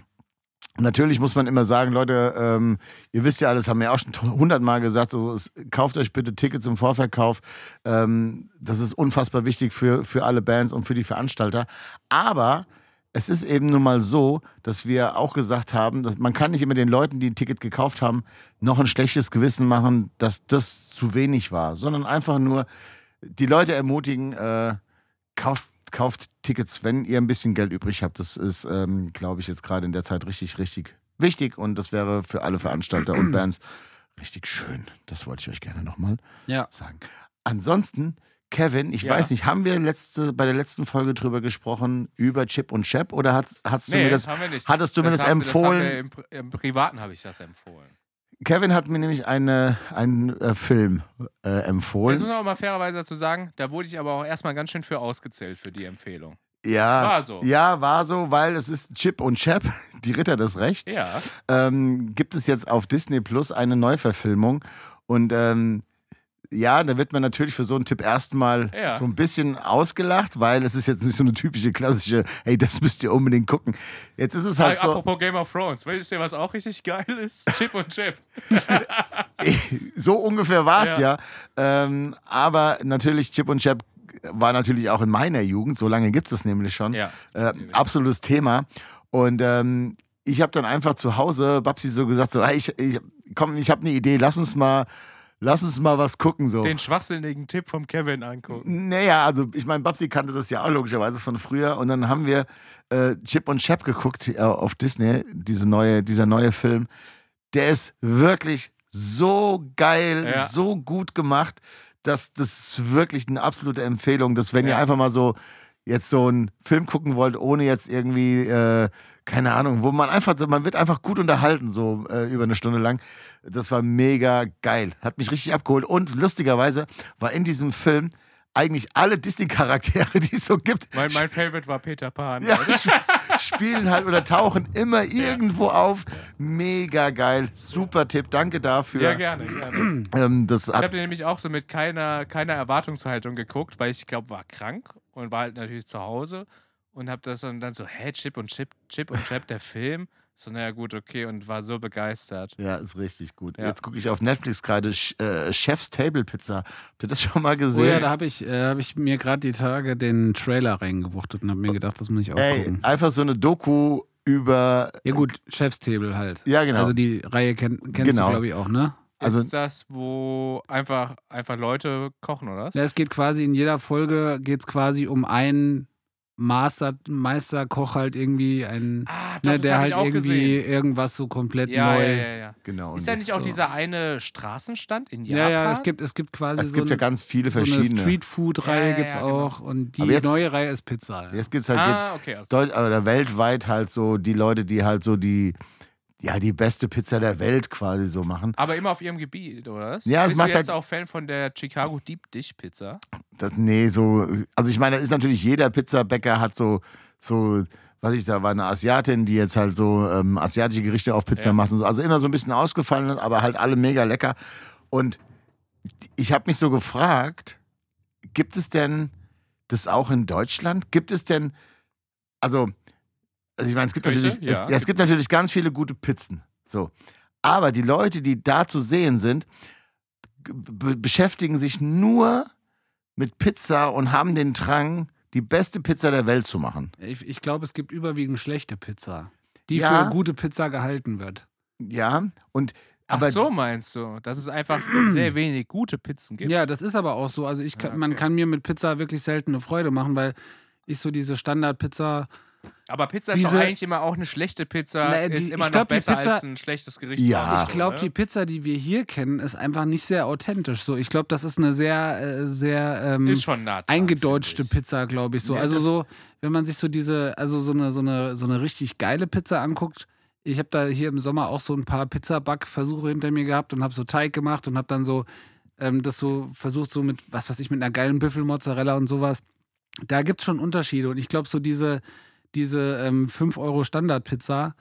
natürlich muss man immer sagen, Leute, ähm, ihr wisst ja alles, haben wir auch schon hundertmal gesagt, so, es, kauft euch bitte Tickets im Vorverkauf. Ähm, das ist unfassbar wichtig für, für alle Bands und für die Veranstalter. Aber es ist eben nun mal so, dass wir auch gesagt haben, dass man kann nicht immer den Leuten, die ein Ticket gekauft haben, noch ein schlechtes Gewissen machen, dass das zu wenig war, sondern einfach nur die Leute ermutigen, äh, kauft, kauft Tickets, wenn ihr ein bisschen Geld übrig habt. Das ist, ähm, glaube ich, jetzt gerade in der Zeit richtig, richtig wichtig und das wäre für alle Veranstalter und Bands richtig schön. Das wollte ich euch gerne nochmal Ja. sagen. Ansonsten, Kevin, ich Ja. weiß nicht, haben wir letzte, bei der letzten Folge drüber gesprochen, über Chip und Chap oder hat, hast du Nee, mir das, haben wir nicht. hattest du mir das, haben- empfohlen? Das im, Im Privaten habe ich das empfohlen. Kevin hat mir nämlich eine, einen äh, Film äh, empfohlen. muss man auch mal fairerweise dazu sagen, da wurde ich aber auch erstmal ganz schön für ausgezählt für die Empfehlung. Ja, War so. ja, war so, weil es ist Chip und Chap, [laughs] die Ritter des Rechts. Ja. ähm, gibt es jetzt auf Disney Plus eine Neuverfilmung. Und ähm, ja, da wird man natürlich für so einen Tipp erstmal Ja. so ein bisschen ausgelacht, weil es ist jetzt nicht so eine typische klassische, hey, das müsst ihr unbedingt gucken. Jetzt ist es halt so, Apropos Game of Thrones, wisst ihr, was auch richtig geil ist? [laughs] Chip und Chip. [laughs] so ungefähr war es ja. Ja. Ähm, aber natürlich, Chip und Chap war natürlich auch in meiner Jugend, so lange gibt es das nämlich schon. Ja. Äh, absolutes Thema. Und ähm, ich habe dann einfach zu Hause, Babsi so gesagt, so, hey, ich, ich, komm, ich habe eine Idee, lass uns mal, lass uns mal was gucken. So. Den schwachsinnigen Tipp vom Kevin angucken. Naja, also ich meine, Babsi kannte das ja auch logischerweise von früher. Und dann haben wir äh, Chip und Chap geguckt äh, auf Disney, diese neue, dieser neue Film. Der ist wirklich so geil, Ja. so gut gemacht, dass das ist wirklich eine absolute Empfehlung, dass wenn ihr Ja. einfach mal so jetzt so einen Film gucken wollt, ohne jetzt irgendwie, äh, keine Ahnung, wo man einfach, man wird einfach gut unterhalten, so äh, über eine Stunde lang. Das war mega geil. Hat mich richtig abgeholt. Und lustigerweise war in diesem Film eigentlich alle Disney-Charaktere, [laughs] die es so gibt, Mein, mein Favorite war Peter Pan. ja, sp- spielen halt oder tauchen immer irgendwo auf. Mega geil. Super Tipp. Danke dafür. Ja, gerne, gerne. Ähm, Ich habe den nämlich auch so mit keiner, keiner Erwartungshaltung geguckt, weil ich glaube, war krank und war halt natürlich zu Hause und habe das dann, dann so, hä, Chip und Chip, Chip und Chap, der Film. So, naja, gut, okay, und war so begeistert. ja, ist richtig gut. Ja. Jetzt gucke ich auf Netflix gerade äh, Chef's Table Pizza. Habt ihr das schon mal Oh gesehen? ja, da habe ich, äh, hab ich mir gerade die Tage den Trailer reingewuchtet und habe mir gedacht, das muss ich auch Ey, gucken. einfach so eine Doku über. Ja gut, Chef's Table halt. Ja, genau. Also die Reihe kenn, kennst Genau. du, glaube ich, auch, ne? Also- ist das, wo einfach, einfach Leute kochen, oder was? Ja, es geht quasi in jeder Folge geht's quasi um einen Master, Meisterkoch halt irgendwie, einen, Ah, doch, ne, der halt irgendwie gesehen. irgendwas so komplett Ja, neu. ja, ja, ja. Genau. Ist da nicht auch so. dieser eine Straßenstand in Japan? Ja, ja, es gibt, es gibt quasi es so, gibt ja eine, ganz viele so eine verschiedene. Streetfood-Reihe Ja, ja, gibt's ja, genau. auch und die Aber jetzt- neue Reihe ist Pizza. Ja. Jetzt gibt's halt Ah, okay. Also, oder weltweit halt so die Leute, die halt so die, ja, die beste Pizza der Welt quasi so machen. aber immer auf ihrem Gebiet, oder was? Ja, es Bist macht du jetzt halt- auch Fan von der Chicago Deep Dish Pizza? Das, nee, so, also ich meine, da ist natürlich jeder Pizzabäcker hat so, so, was ich da war, eine Asiatin, die jetzt halt so ähm, asiatische Gerichte auf Pizza Ja. macht und so. Also immer so ein bisschen ausgefallen, aber halt alle mega lecker. Und ich habe mich so gefragt, gibt es denn das auch in Deutschland? Gibt es denn, also, also ich meine, es gibt natürlich, Ja. es, ja, es gibt natürlich ganz viele gute Pizzen. So. Aber die Leute, die da zu sehen sind, be beschäftigen sich nur mit Pizza und haben den Drang, die beste Pizza der Welt zu machen. Ich, ich glaube, es gibt überwiegend schlechte Pizza, die Ja. für gute Pizza gehalten wird. Ja, und Ach aber so meinst du, dass es einfach [clears throat] sehr wenig gute Pizzen gibt? Ja, das ist aber auch so. Also ich kann, Ja, man okay. kann mir mit Pizza wirklich selten eine Freude machen, weil ich so diese Standardpizza. Aber Pizza ist doch Diese- eigentlich immer auch eine schlechte Pizza, Nee, die- ist ich immer glaub, noch besser Pizza- als ein schlechtes Gericht. Ja. Ich glaube, die Pizza, die wir hier kennen, ist einfach nicht sehr authentisch. So, ich glaube, das ist eine sehr, äh, sehr ähm, ist schon nah dran, eingedeutschte. Pizza, glaube ich. So. Ja, also so, wenn man sich so diese, also so eine, so eine, so eine richtig geile Pizza anguckt. Ich habe da hier im Sommer auch so ein paar Pizzabackversuche hinter mir gehabt und habe so Teig gemacht und habe dann so ähm, das so versucht, so mit, was weiß ich, mit einer geilen Büffelmozzarella und sowas. Da gibt es schon Unterschiede. Und ich glaube, so diese, diese ähm, 5 Euro Standardpizza,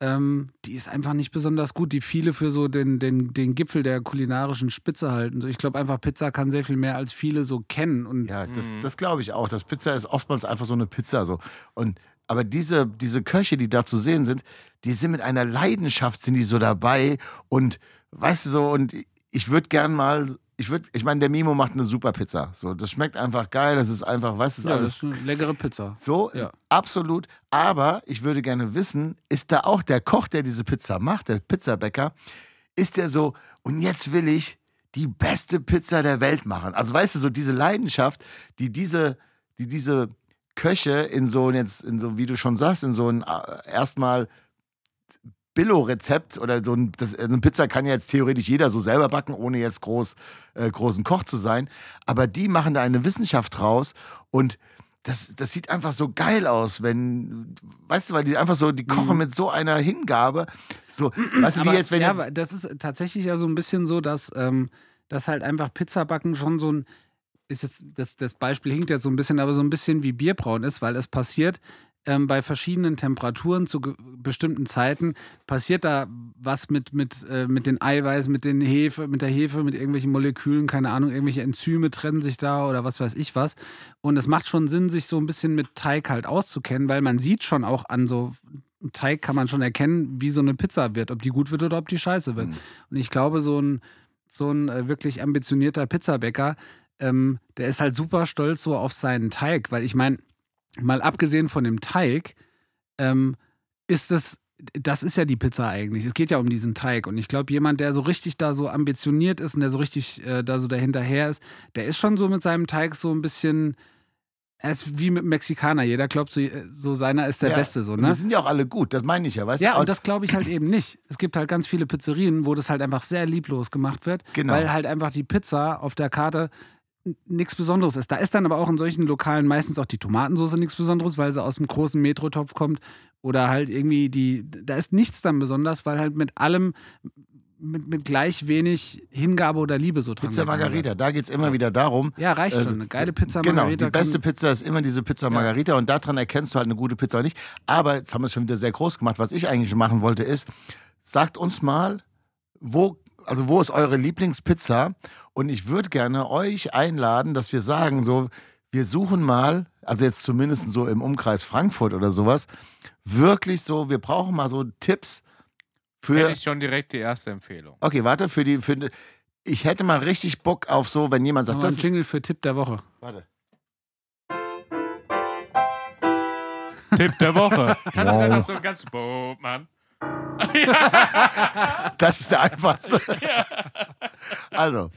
ähm, die ist einfach nicht besonders gut, die viele für so den, den, den Gipfel der kulinarischen Spitze halten. So, ich glaube einfach, Pizza kann sehr viel mehr als viele so kennen. Und Ja, das, Mhm. das glaube ich auch. Das Pizza ist oftmals einfach so eine Pizza. So. Und, aber diese, diese Köche, die da zu sehen sind, die sind mit einer Leidenschaft, sind die so dabei. Und weißt du so, und ich würde gern mal, ich würde, ich meine, der Mimo macht eine super Pizza. So, das schmeckt einfach geil, das ist einfach, weißt du, ja, alles das ist eine leckere Pizza. so, Ja. absolut. Aber ich würde gerne wissen, ist da auch der Koch, der diese Pizza macht, der Pizzabäcker, ist der so, und jetzt will ich die beste Pizza der Welt machen. Also weißt du, so diese Leidenschaft, die diese, die diese Köche in so, ein jetzt, in so, wie du schon sagst, in so ein äh, erstmal Billo-Rezept oder so ein, das, eine Pizza kann ja jetzt theoretisch jeder so selber backen, ohne jetzt groß, äh, großen Koch zu sein. Aber die machen da eine Wissenschaft draus und das, das sieht einfach so geil aus, wenn, weißt du, weil die einfach so, die kochen mit so einer Hingabe. So, weißt du, wie Aber, jetzt, wenn ja, aber das ist tatsächlich ja so ein bisschen so, dass, ähm, dass halt einfach Pizzabacken schon so ein, ist jetzt, das, das Beispiel hinkt jetzt so ein bisschen, aber so ein bisschen wie Bierbrauen ist, weil es passiert ähm, bei verschiedenen Temperaturen zu bestimmten Zeiten, passiert da was mit, mit, äh, mit den Eiweißen, mit den Hefe, mit der Hefe, mit irgendwelchen Molekülen, keine Ahnung, irgendwelche Enzyme trennen sich da oder was weiß ich was. Und es macht schon Sinn, sich so ein bisschen mit Teig halt auszukennen, weil man sieht schon auch an so Teig kann man schon erkennen, wie so eine Pizza wird, ob die gut wird oder ob die scheiße wird. Und ich glaube, so ein, so ein äh, wirklich ambitionierter Pizzabäcker, ähm, der ist halt super stolz so auf seinen Teig, weil ich meine, mal abgesehen von dem Teig, ähm, ist das, das ist ja die Pizza eigentlich. Es geht ja um diesen Teig. Und ich glaube, jemand, der so richtig da so ambitioniert ist und der so richtig äh, da so dahinterher ist, der ist schon so mit seinem Teig so ein bisschen. Er ist wie mit Mexikaner. Jeder glaubt, so, so seiner ist der Ja, Beste. So, ne? Die sind ja auch alle gut, das meine ich ja, weißt Ja, du? und das glaube ich halt eben nicht. Es gibt halt ganz viele Pizzerien, wo das halt einfach sehr lieblos gemacht wird, Genau. weil halt einfach die Pizza auf der Karte nichts Besonderes ist. Da ist dann aber auch in solchen Lokalen meistens auch die Tomatensauce nichts Besonderes, weil sie aus dem großen Metrotopf kommt. Oder halt irgendwie die, da ist nichts dann besonders, weil halt mit allem, mit, mit gleich wenig Hingabe oder Liebe so dran Pizza gegangen wird. Margarita, da geht es immer wieder darum. Ja, reicht Also, schon. Eine geile Pizza Genau, Margarita. die beste Pizza ist immer diese Pizza Margarita und daran erkennst du halt eine gute Pizza oder nicht. Aber jetzt haben wir es schon wieder sehr groß gemacht. Was ich eigentlich machen wollte ist, sagt uns mal, wo, also wo ist eure Lieblingspizza? Und ich würde gerne euch einladen, dass wir sagen, so, wir suchen mal, also jetzt zumindest so im Umkreis Frankfurt oder sowas, wirklich so, wir brauchen mal so Tipps für. Hätte ich schon direkt die erste Empfehlung. Okay, warte, für die, für, ich hätte mal richtig Bock auf so, wenn jemand sagt, das einen Jingle für Tipp der Woche. Warte. Tipp der Woche. [laughs] Kannst Wow. du das so ganz Boop, Mann? [laughs] Das ist der einfachste. [laughs] Also,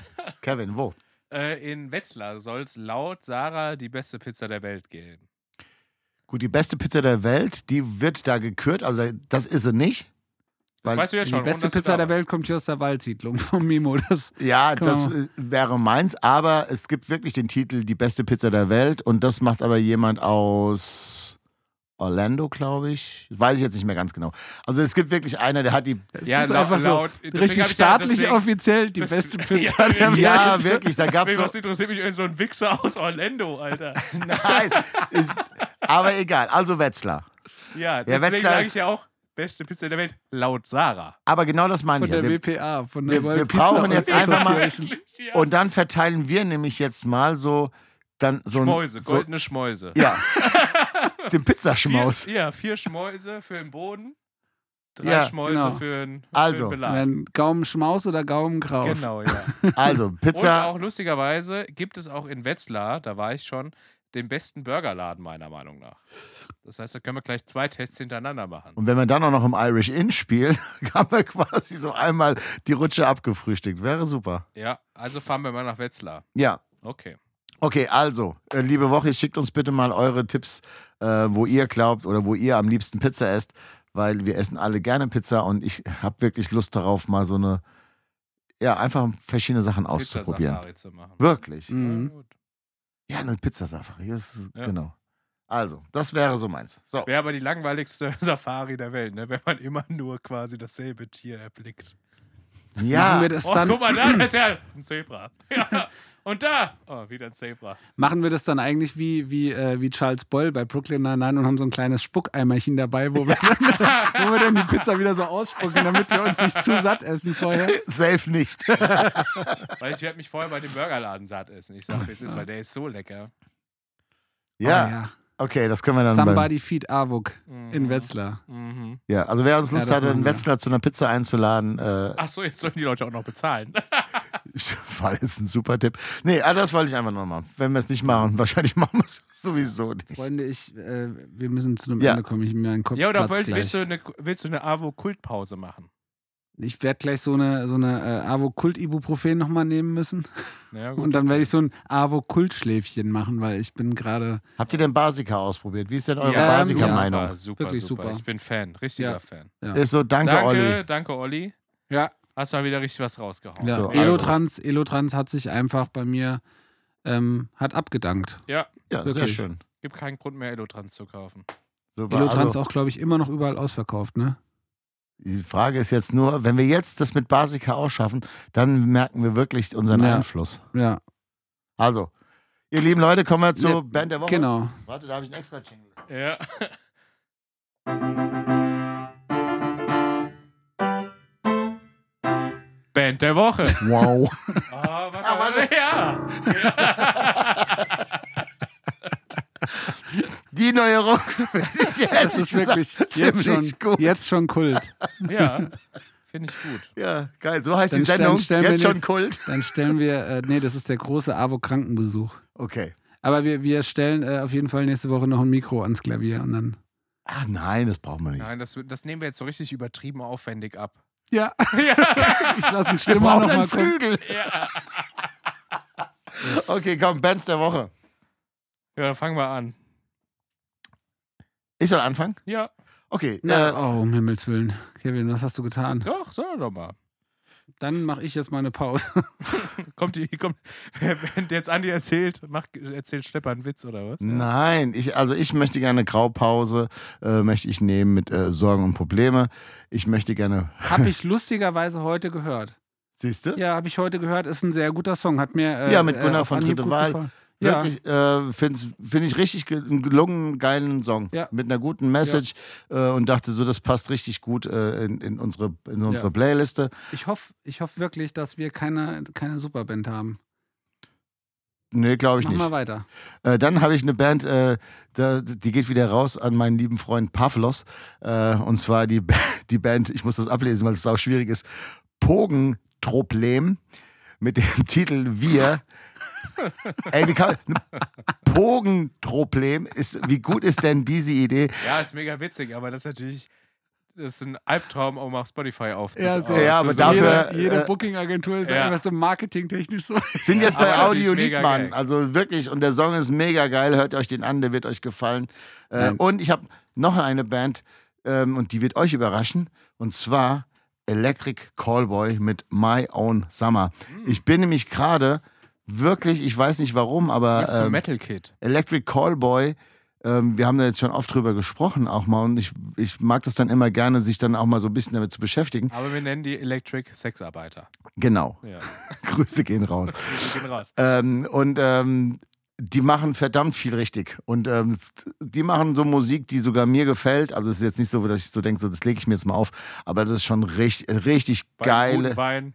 [laughs] Kevin, wo? Äh, in Wetzlar soll es laut Sarah die beste Pizza der Welt geben. Gut, die beste Pizza der Welt, die wird da gekürt. Also, das ist sie nicht. Das Weil- weißt du ja schon. Die beste Pizza der Welt kommt hier aus der Waldsiedlung vom Mimo. Das, Ja, das äh, wäre meins, aber es gibt wirklich den Titel Die beste Pizza der Welt und das macht aber jemand aus Orlando, glaube ich. Weiß ich jetzt nicht mehr ganz genau. Also es gibt wirklich einer, der hat die. Ja, ist laut, einfach so laut, richtig ja- staatlich deswegen- offiziell die beste [laughs] Ja, Pizza der Welt. Ja, wirklich, da gab es Ey, so. was interessiert mich so ein Wichser aus Orlando, Alter? [laughs] Nein, ist, aber egal. Also Wetzlar. Ja, deswegen Wetzlar sage ist- ich ja auch, beste Pizza der Welt, laut Sarah. Aber genau das meine Von ich. Ja. der Wir, WPA, von der wir- wir brauchen jetzt einfach mal- ja. und dann verteilen wir nämlich jetzt mal so dann so ein Schmäuse, so, goldene Schmäuse. ja [laughs] den Vier, Pizzaschmaus. ja, vier Schmäuse für den Boden, drei Ja, Schmäuse genau. für den, für Also. den Belag. Dann Gaumenschmaus oder Gaumenkraus. Genau, ja. [laughs] Also Und Pizza. auch lustigerweise gibt es auch in Wetzlar, da war ich schon, den besten Burgerladen, meiner Meinung nach. Das heißt, da können wir gleich zwei Tests hintereinander machen. Und wenn wir dann auch noch im Irish Inn spielen, [laughs] haben wir quasi so einmal die Rutsche abgefrühstückt. Wäre super. Ja, also fahren wir mal nach Wetzlar. Ja. Okay. Okay, also, äh, liebe Woche, schickt uns bitte mal eure Tipps, äh, wo ihr glaubt oder wo ihr am liebsten Pizza esst, weil wir essen alle gerne Pizza und ich habe wirklich Lust darauf, mal so eine, ja, einfach verschiedene Sachen auszuprobieren. Pizza-Safari zu machen. Wirklich. Mhm. Ja, eine Pizza-Safari, das ist- Ja. genau. Also, das wäre so meins. So. Wäre aber die langweiligste [laughs] Safari der Welt, ne? wenn man immer nur quasi dasselbe Tier erblickt. Ja, Machen wir das Oh, dann, guck mal, da [clears throat] das ist ja ein Zebra. [laughs] Ja. Und da, oh, wieder ein Zebra. machen wir das dann eigentlich wie, wie, äh, wie Charles Boyle bei Brooklyn Nine-Nine und haben so ein kleines Spuckeimerchen dabei, wo wir, dann, [laughs] wo wir dann die Pizza wieder so ausspucken, damit wir uns nicht zu satt essen vorher. [laughs] safe nicht. Weil ich werde mich vorher bei dem Burgerladen satt essen. Ich sag, wie es ist, weil der ist so lecker. ja, Oh, ja. Okay, das können wir dann. Somebody feed Avuk in Mhm. Wetzlar. Mhm. Ja, also wer uns Ja, Lust das hatte, wir. Wetzlar zu einer Pizza einzuladen, äh, Ach so, jetzt sollen die Leute auch noch bezahlen. war jetzt ein super Tipp. Nee, ah, das wollte ich einfach nur machen. Wenn wir es nicht machen, [laughs] wahrscheinlich machen wir es sowieso nicht. Freunde, ich, äh, wir müssen zu einem Ja. Ende kommen. Ich mir einen Kopf ja, oder gleich. willst, du eine, willst du eine AWO-Kultpause machen? Ich werde gleich so eine, so eine äh, Avo-Kult-Ibuprofen nochmal nehmen müssen. Ja, [laughs] gut. Und dann werde ich so ein Avo-Kult-Schläfchen machen, weil ich bin gerade. Habt ihr den Basiker ausprobiert? Wie ist denn eure Ja, Basiker-Meinung? Super, super, Wirklich super. super. Ich bin Fan, richtiger Ja. Fan. Ja. Ist so, danke, Danke, Olli. danke, Olli. Ja, Hast mal wieder richtig was rausgehauen. ja. So, also. Elotrans, Elotrans hat sich einfach bei mir ähm, hat abgedankt. Ja, Ja, sehr Wirklich. schön. gibt keinen Grund mehr, Elotrans zu kaufen. Super. Elotrans Also, auch, glaube ich, immer noch überall ausverkauft, ne? Die Frage ist jetzt nur, wenn wir jetzt das mit Basiker ausschaffen, dann merken wir wirklich unseren Ja. Einfluss. Ja, Also, ihr lieben Leute, kommen wir zur Ne, Band der Woche. genau. Warte, da habe ich einen extra Jingle. Ja. Band der Woche. Wow. [laughs] Oh, warte, Ja. [laughs] [laughs] Die neue Rock. ich Das ist wirklich jetzt schon, gut. jetzt schon Kult. Ja. Finde ich gut. Ja, geil. So heißt Dann die Sendung. stellen- jetzt schon Kult. Dann stellen wir, äh, nee, das ist der große Avo-Krankenbesuch. Okay. Aber wir, wir stellen äh, auf jeden Fall nächste Woche noch ein Mikro ans Klavier und dann. Ach nein, das brauchen wir nicht. Nein, das, das nehmen wir jetzt so richtig übertrieben aufwendig ab. Ja, [laughs] [laughs] ich lasse Stimmer brauchen noch einen mal. Flügel. ja. Okay, komm, Bands der Woche. Ja, dann fangen wir an. Ich soll anfangen? Ja, Okay. Na, Äh, oh, um Himmels Willen. Kevin, was hast du getan? doch, soll doch mal. Dann mache ich jetzt mal eine Pause. [laughs] Kommt die, kommt, wenn jetzt Andi erzählt, macht, erzählt Stepper einen Witz oder was? Nein, ich, also ich möchte gerne Graupause, äh, möchte ich nehmen mit äh, Sorgen und Probleme. Ich möchte gerne, [laughs] Habe ich lustigerweise heute gehört. siehst du? Ja, habe ich heute gehört. Ist ein sehr guter Song. Hat mir. Äh, Ja, mit Gunnar auf von Dritte Wahl. gefallen. Ja, Wirklich, äh, finde find ich richtig einen gelungenen, geilen Song. Ja. Mit einer guten Message äh, und dachte so, das passt richtig gut äh, in, in unsere, in unsere Ja. Playliste. ich hoffe ich hoff wirklich, dass wir keine, keine Superband haben. Nee, glaube ich Mach nicht. mal weiter. Äh, dann habe ich eine Band, äh, da, die geht wieder raus an meinen lieben Freund Pavlos. Äh, und zwar die, [laughs] die Band, ich muss das ablesen, weil es auch schwierig ist, Pogentroblem mit dem [laughs] Titel Wir. Ey, wie kann Pogentroblem ist, wie gut ist denn diese Idee? Ja, ist mega witzig, aber das ist natürlich das ist ein Albtraum, um auf Spotify aufzunehmen. Ja, so. Ja, aber dafür, Jede, jede äh, Booking-Agentur ist ja. einfach so marketingtechnisch so. Sind jetzt bei Aber Audio mega Liedmann. Also wirklich, und der Song ist mega geil. Hört euch den an, der wird euch gefallen. Äh, und ich habe noch eine Band, ähm, und die wird euch überraschen. Und zwar Electric Callboy mit My Own Summer. Hm. Ich bin nämlich gerade wirklich, ich weiß nicht warum, aber Bist ähm, Metal Kid? Electric Callboy. Ähm, wir haben da jetzt schon oft drüber gesprochen, auch mal. Und ich, ich mag das dann immer gerne, sich dann auch mal so ein bisschen damit zu beschäftigen. Aber wir nennen die Electric Sexarbeiter. Genau. Ja. [laughs] Grüße gehen raus. [laughs] Wir gehen raus. Ähm, und ähm, die machen verdammt viel richtig. Und ähm, die machen so Musik, die sogar mir gefällt. Also es ist jetzt nicht so, dass ich so denke, so, das lege ich mir jetzt mal auf. Aber das ist schon richtig, richtig Beim geile. guten Wein.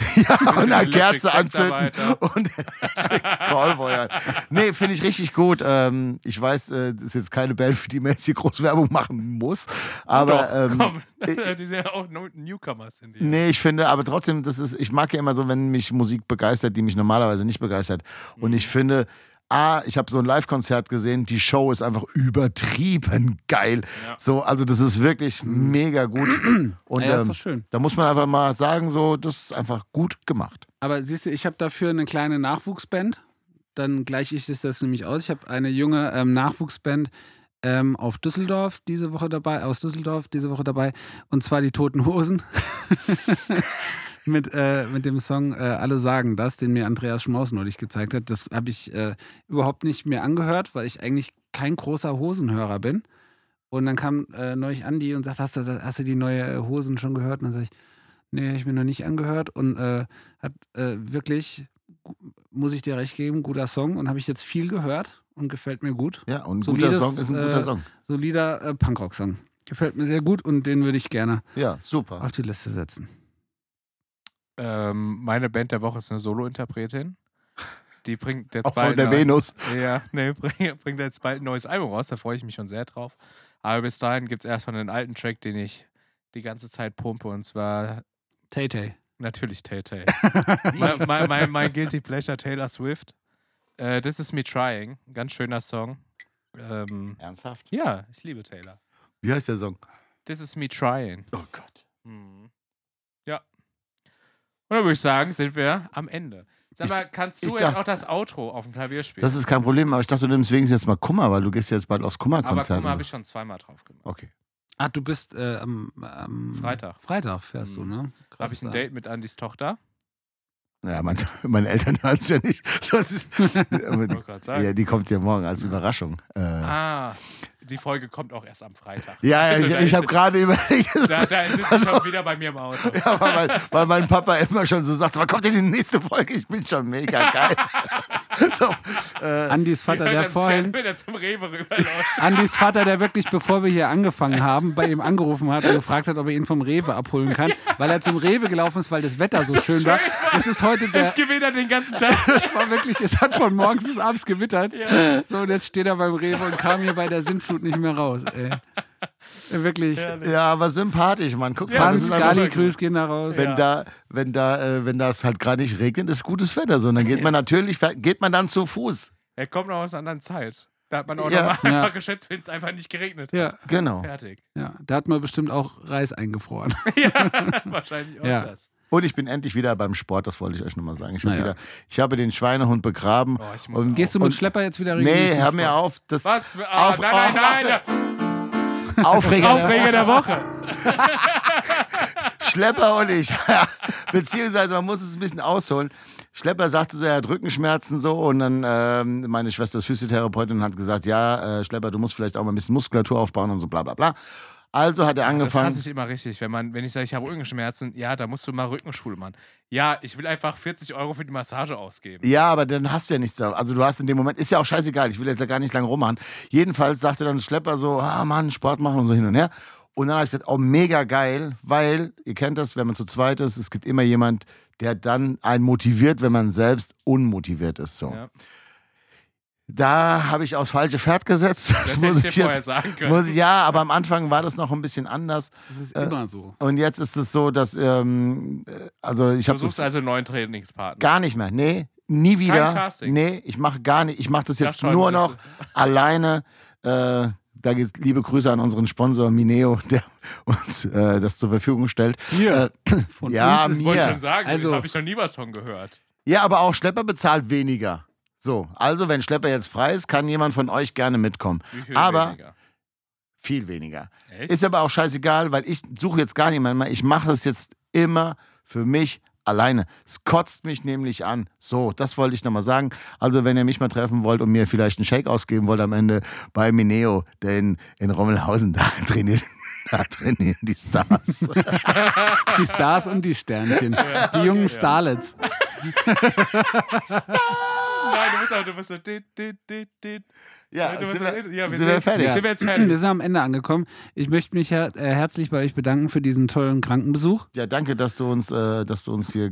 [laughs] Ja, und eine Kerze anzünden. [laughs] Und [laughs] Callboy. halt. Nee, finde ich richtig gut. Ähm, ich weiß, äh, das ist jetzt keine Band, für die man jetzt hier groß Werbung machen muss. Aber Doch, ähm, komm. die sind ja auch Newcomers sind die. Nee, ich finde, aber trotzdem, das ist, ich mag ja immer so, wenn mich Musik begeistert, die mich normalerweise nicht begeistert. Und Mhm. ich finde, A, ich habe so ein Live-Konzert gesehen, die Show ist einfach übertrieben geil. Ja. So, also das ist wirklich mega gut. [clears throat] Und ja, ist ähm, doch schön. da muss man einfach mal sagen, so, das ist einfach gut gemacht. Aber siehst du, ich habe dafür eine kleine Nachwuchsband. Dann gleiche ich das, das nämlich aus. Ich habe eine junge ähm, Nachwuchsband ähm, auf Düsseldorf diese Woche dabei, aus Düsseldorf diese Woche dabei. Und zwar die Toten Hosen. [laughs] mit, äh, mit dem Song äh, Alle sagen das, den mir Andreas Schmaus neulich gezeigt hat. Das habe ich äh, überhaupt nicht mehr angehört, weil ich eigentlich kein großer Hosenhörer bin. Und dann kam äh, neulich Andi und sagt, hast du, hast du die neue Hosen schon gehört? Und dann sage ich, nee, hab ich mir noch nicht angehört. Und äh, hat äh, wirklich, muss ich dir recht geben, guter Song. Und habe ich jetzt viel gehört und gefällt mir gut. Ja, und ein So guter Song ist ein guter Song. Solider Punkrock-Song. Gefällt mir sehr gut und den würde ich gerne Ja, super. auf die Liste setzen. Ähm, meine Band der Woche ist eine Solo-Interpretin. Die bringt jetzt [laughs] Auch bald von der Venus. Ja, nee, bringt, bringt jetzt bald ein neues Album raus, da freue ich mich schon sehr drauf. Aber bis dahin gibt es erstmal einen alten Track, den ich die ganze Zeit pumpe und zwar Tay Tay. natürlich Tay Tay. [laughs] mein, mein, mein, mein Guilty Pleasure Taylor Swift. Äh, This is Me Trying, ganz schöner Song. Ähm, Ernsthaft? ja, ich liebe Taylor. Wie heißt der Song? This is Me Trying. Oh Gott. Mhm. Und dann würde ich sagen, sind wir am Ende. Sag mal, kannst du ich jetzt dachte- auch das Outro auf dem Klavier spielen? Das ist kein Problem, aber ich dachte, du nimmst wenigstens jetzt mal Kummer, weil du gehst jetzt bald aufs Aber Kummer-Konzert. mal, habe und ich schon zweimal drauf gemacht. Okay. Ah, du bist äh, am, am Freitag. Freitag fährst du, Mhm. ne? Da habe ich ein Date mit Andys Tochter. Ja, mein, [laughs] meine Eltern hören es ja nicht. [laughs] Das ist, [laughs] aber die, Wollte gerade sagen. ja, die kommt ja morgen als Überraschung. Äh, Ah, die Folge kommt auch erst am Freitag. ja, Also, ich, ich habe gerade überlegt, [laughs] Da, da sitzt sie schon wieder bei mir im Auto. ja, weil, mein, weil mein Papa immer schon so sagt, wann kommt denn die nächste Folge? Ich bin schon mega [laughs] geil. so, äh, Andys Vater, der er- vorhin, Wenn er zum Rewe rüberläuft. Andys Vater, der wirklich, bevor wir hier angefangen haben, bei ihm angerufen hat und gefragt hat, ob er ihn vom Rewe abholen kann, weil er zum Rewe gelaufen ist, weil das Wetter so schön war. Das ist heute der, Es gewittert den ganzen Tag. [laughs] das war wirklich, es hat von morgens bis abends gewittert. Ja. So, und jetzt steht er beim Rewe und kam hier bei der Sintflut nicht mehr raus. Ey. [laughs] Wirklich. ja, aber sympathisch, Mann. Guck mal, das Franz einfach, Gali, Grüß gehen da raus. wenn Ja. da, wenn da, äh, wenn das halt gerade nicht regnet, ist gutes Wetter. So, und dann geht man natürlich, geht man dann zu Fuß. Er kommt noch aus einer anderen Zeit. Da hat man auch Ja. noch mal Ja. einfach geschätzt, wenn es einfach nicht geregnet hat. Ja, Genau. Fertig. ja, da hat man bestimmt auch Reis eingefroren. [laughs] ja, wahrscheinlich auch Ja. das. Und ich bin endlich wieder beim Sport, das wollte ich euch nochmal sagen. Ich, hab Naja. wieder, ich habe den Schweinehund begraben. Oh, ich muss Und-. Gehst du mit Und- Schlepper jetzt wieder Nee, regelmäßig hör zum mir auf. Das Was? für- Ah, Auf- nein, nein, nein. Aufreger, Aufreger der Woche. [laughs] Schlepper und ich. Beziehungsweise man muss es ein bisschen ausholen. Schlepper sagte so, er hat Rückenschmerzen so und dann ähm, meine Schwester ist Physiotherapeutin und hat gesagt, ja, äh, Schlepper, du musst vielleicht auch mal ein bisschen Muskulatur aufbauen und so bla bla bla. Also hat er Das angefangen. hasse ich immer richtig, wenn man, wenn ich sage, ich habe Rückenschmerzen, ja, da musst du mal Rückenschule machen. Ja, ich will einfach 40 Euro für die Massage ausgeben. Ja, aber dann hast du ja nichts da. Also du hast in dem Moment, ist ja auch scheißegal, ich will jetzt ja gar nicht lange rummachen. Jedenfalls sagte dann Schlepper so, ah Mann, Sport machen und so hin und her. Und dann habe ich gesagt, oh, mega geil, weil, ihr kennt das, wenn man zu zweit ist, es gibt immer jemand, der dann einen motiviert, wenn man selbst unmotiviert ist. So. Ja. Da habe ich aufs falsche Pferd gesetzt. [laughs] Das, Das hätte muss ich dir ich vorher jetzt. sagen können. Muss ich, ja, aber am Anfang war das noch ein bisschen anders. Das ist Äh, immer so. Und jetzt ist es so, dass, ähm, äh, also ich Du habe suchst das also einen neuen Trainingspartner. gar nicht mehr. Nee, nie wieder. Casting. Nee, ich mache gar nicht. Ich mache das Das jetzt schon, nur das noch [laughs] alleine. Äh, da geht liebe Grüße an unseren Sponsor Mineo, [laughs] der uns äh, das zur Verfügung stellt. Hier, Äh, von ja, uns ist mir. Wollte ich schon sagen, also, habe ich noch nie was von gehört. ja, aber auch Schlepper bezahlt weniger. So, also wenn Schlepper jetzt frei ist, kann jemand von euch gerne mitkommen. Wie viel Aber- weniger? Viel weniger. Echt? Ist aber auch scheißegal, weil ich suche jetzt gar niemanden mehr. Ich mache es jetzt immer für mich alleine. Es kotzt mich nämlich an. So, das wollte ich nochmal sagen. Also, wenn ihr mich mal treffen wollt und mir vielleicht einen Shake ausgeben wollt am Ende bei Mineo, der in, in Rommelhausen [laughs] da trainiert. Da trainieren die Stars. [laughs] die Stars und die Sternchen. Die jungen Starlets. [laughs] Nein, du musst auch, du musst so. dit, dit, dit, dit. Ja, musst sind wir, so- ja, wir sind wir jetzt, fertig? Sind wir jetzt Wir fertig? sind am Ende angekommen. Ich möchte mich her äh, herzlich bei euch bedanken für diesen tollen Krankenbesuch. Ja, danke, dass du uns, äh, dass du uns hier äh,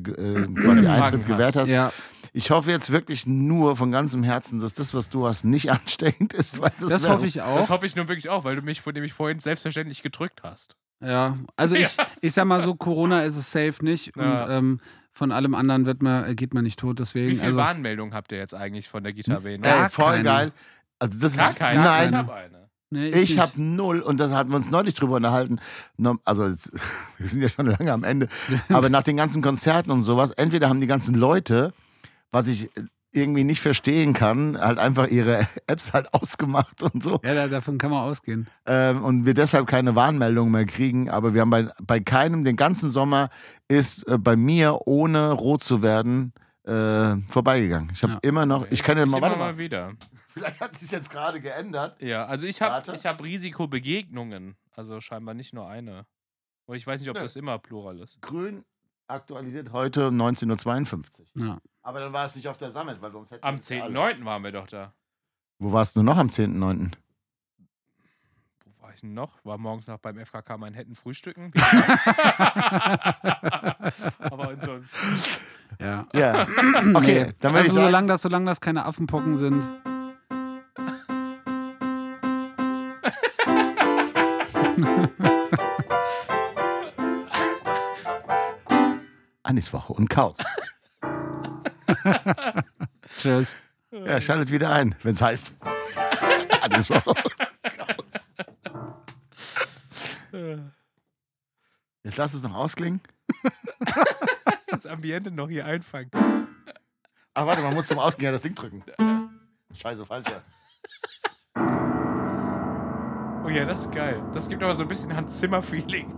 quasi Eintritt gewährt hast. Ja, Ich hoffe jetzt wirklich nur von ganzem Herzen, dass das, was du hast, nicht [laughs] ansteckend ist. Weil das das hoffe ich Das auch. hoffe ich nur wirklich auch, weil du mich vor dem ich vorhin selbstverständlich gedrückt hast. Ja, also [laughs] ich, ich sag mal so, Corona ist es safe nicht. Und Ja. ähm, von allem anderen wird man, äh, geht man nicht tot. Wie Deswegen, viele also, Warnmeldungen habt ihr jetzt eigentlich von der Gita W? Gar Ey, voll keine. geil. Also das Gar ist keine. nein, Ich hab eine. nee, Ich nicht. habe null und das hatten wir uns neulich drüber unterhalten. Also jetzt, [laughs] wir sind ja schon lange am Ende. [laughs] Aber nach den ganzen Konzerten und sowas, entweder haben die ganzen Leute, was ich irgendwie nicht verstehen kann, halt einfach ihre [laughs] Apps halt ausgemacht und so. Ja, da, davon kann man ausgehen. Ähm, und wir deshalb keine Warnmeldungen mehr kriegen. Aber wir haben bei, bei keinem, den ganzen Sommer ist äh, bei mir, ohne rot zu werden, äh, vorbeigegangen. Ich habe Ja. immer noch, ich kann ja mal, warte mal mal, wieder. vielleicht hat sich jetzt gerade geändert. Ja, also ich habe hab Risikobegegnungen. Also scheinbar nicht nur eine. Und ich weiß nicht, ob Nö. das immer Plural ist. Grün aktualisiert heute um 19.52 Uhr. Ja. Aber dann war es nicht auf der Summit, weil sonst hätten Am wir alle- 10.9. waren wir doch da. Wo warst du noch am 10.9.? Wo war ich denn noch? War morgens noch beim FKK Manhattan frühstücken. [laughs] [laughs] Aber ansonsten. ja. Ja. Okay, dann würde ich also sagen, solange das, solange das keine Affenpocken sind. Anis Woche und Kauz. [laughs] [laughs] Tschüss. Ja, schaltet wieder ein, wenn es heißt. Kauz. Jetzt lass es noch ausklingen. [laughs] Das Ambiente noch hier einfangen. Ach, warte, man muss zum Ausgehen ja das Ding drücken. Scheiße, falsch. Ja. Oh ja, das ist geil. Das gibt aber so ein bisschen Hans Zimmer-Feeling.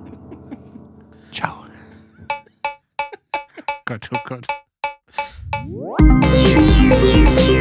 Ciao. Gott, oh Gott. Thank you.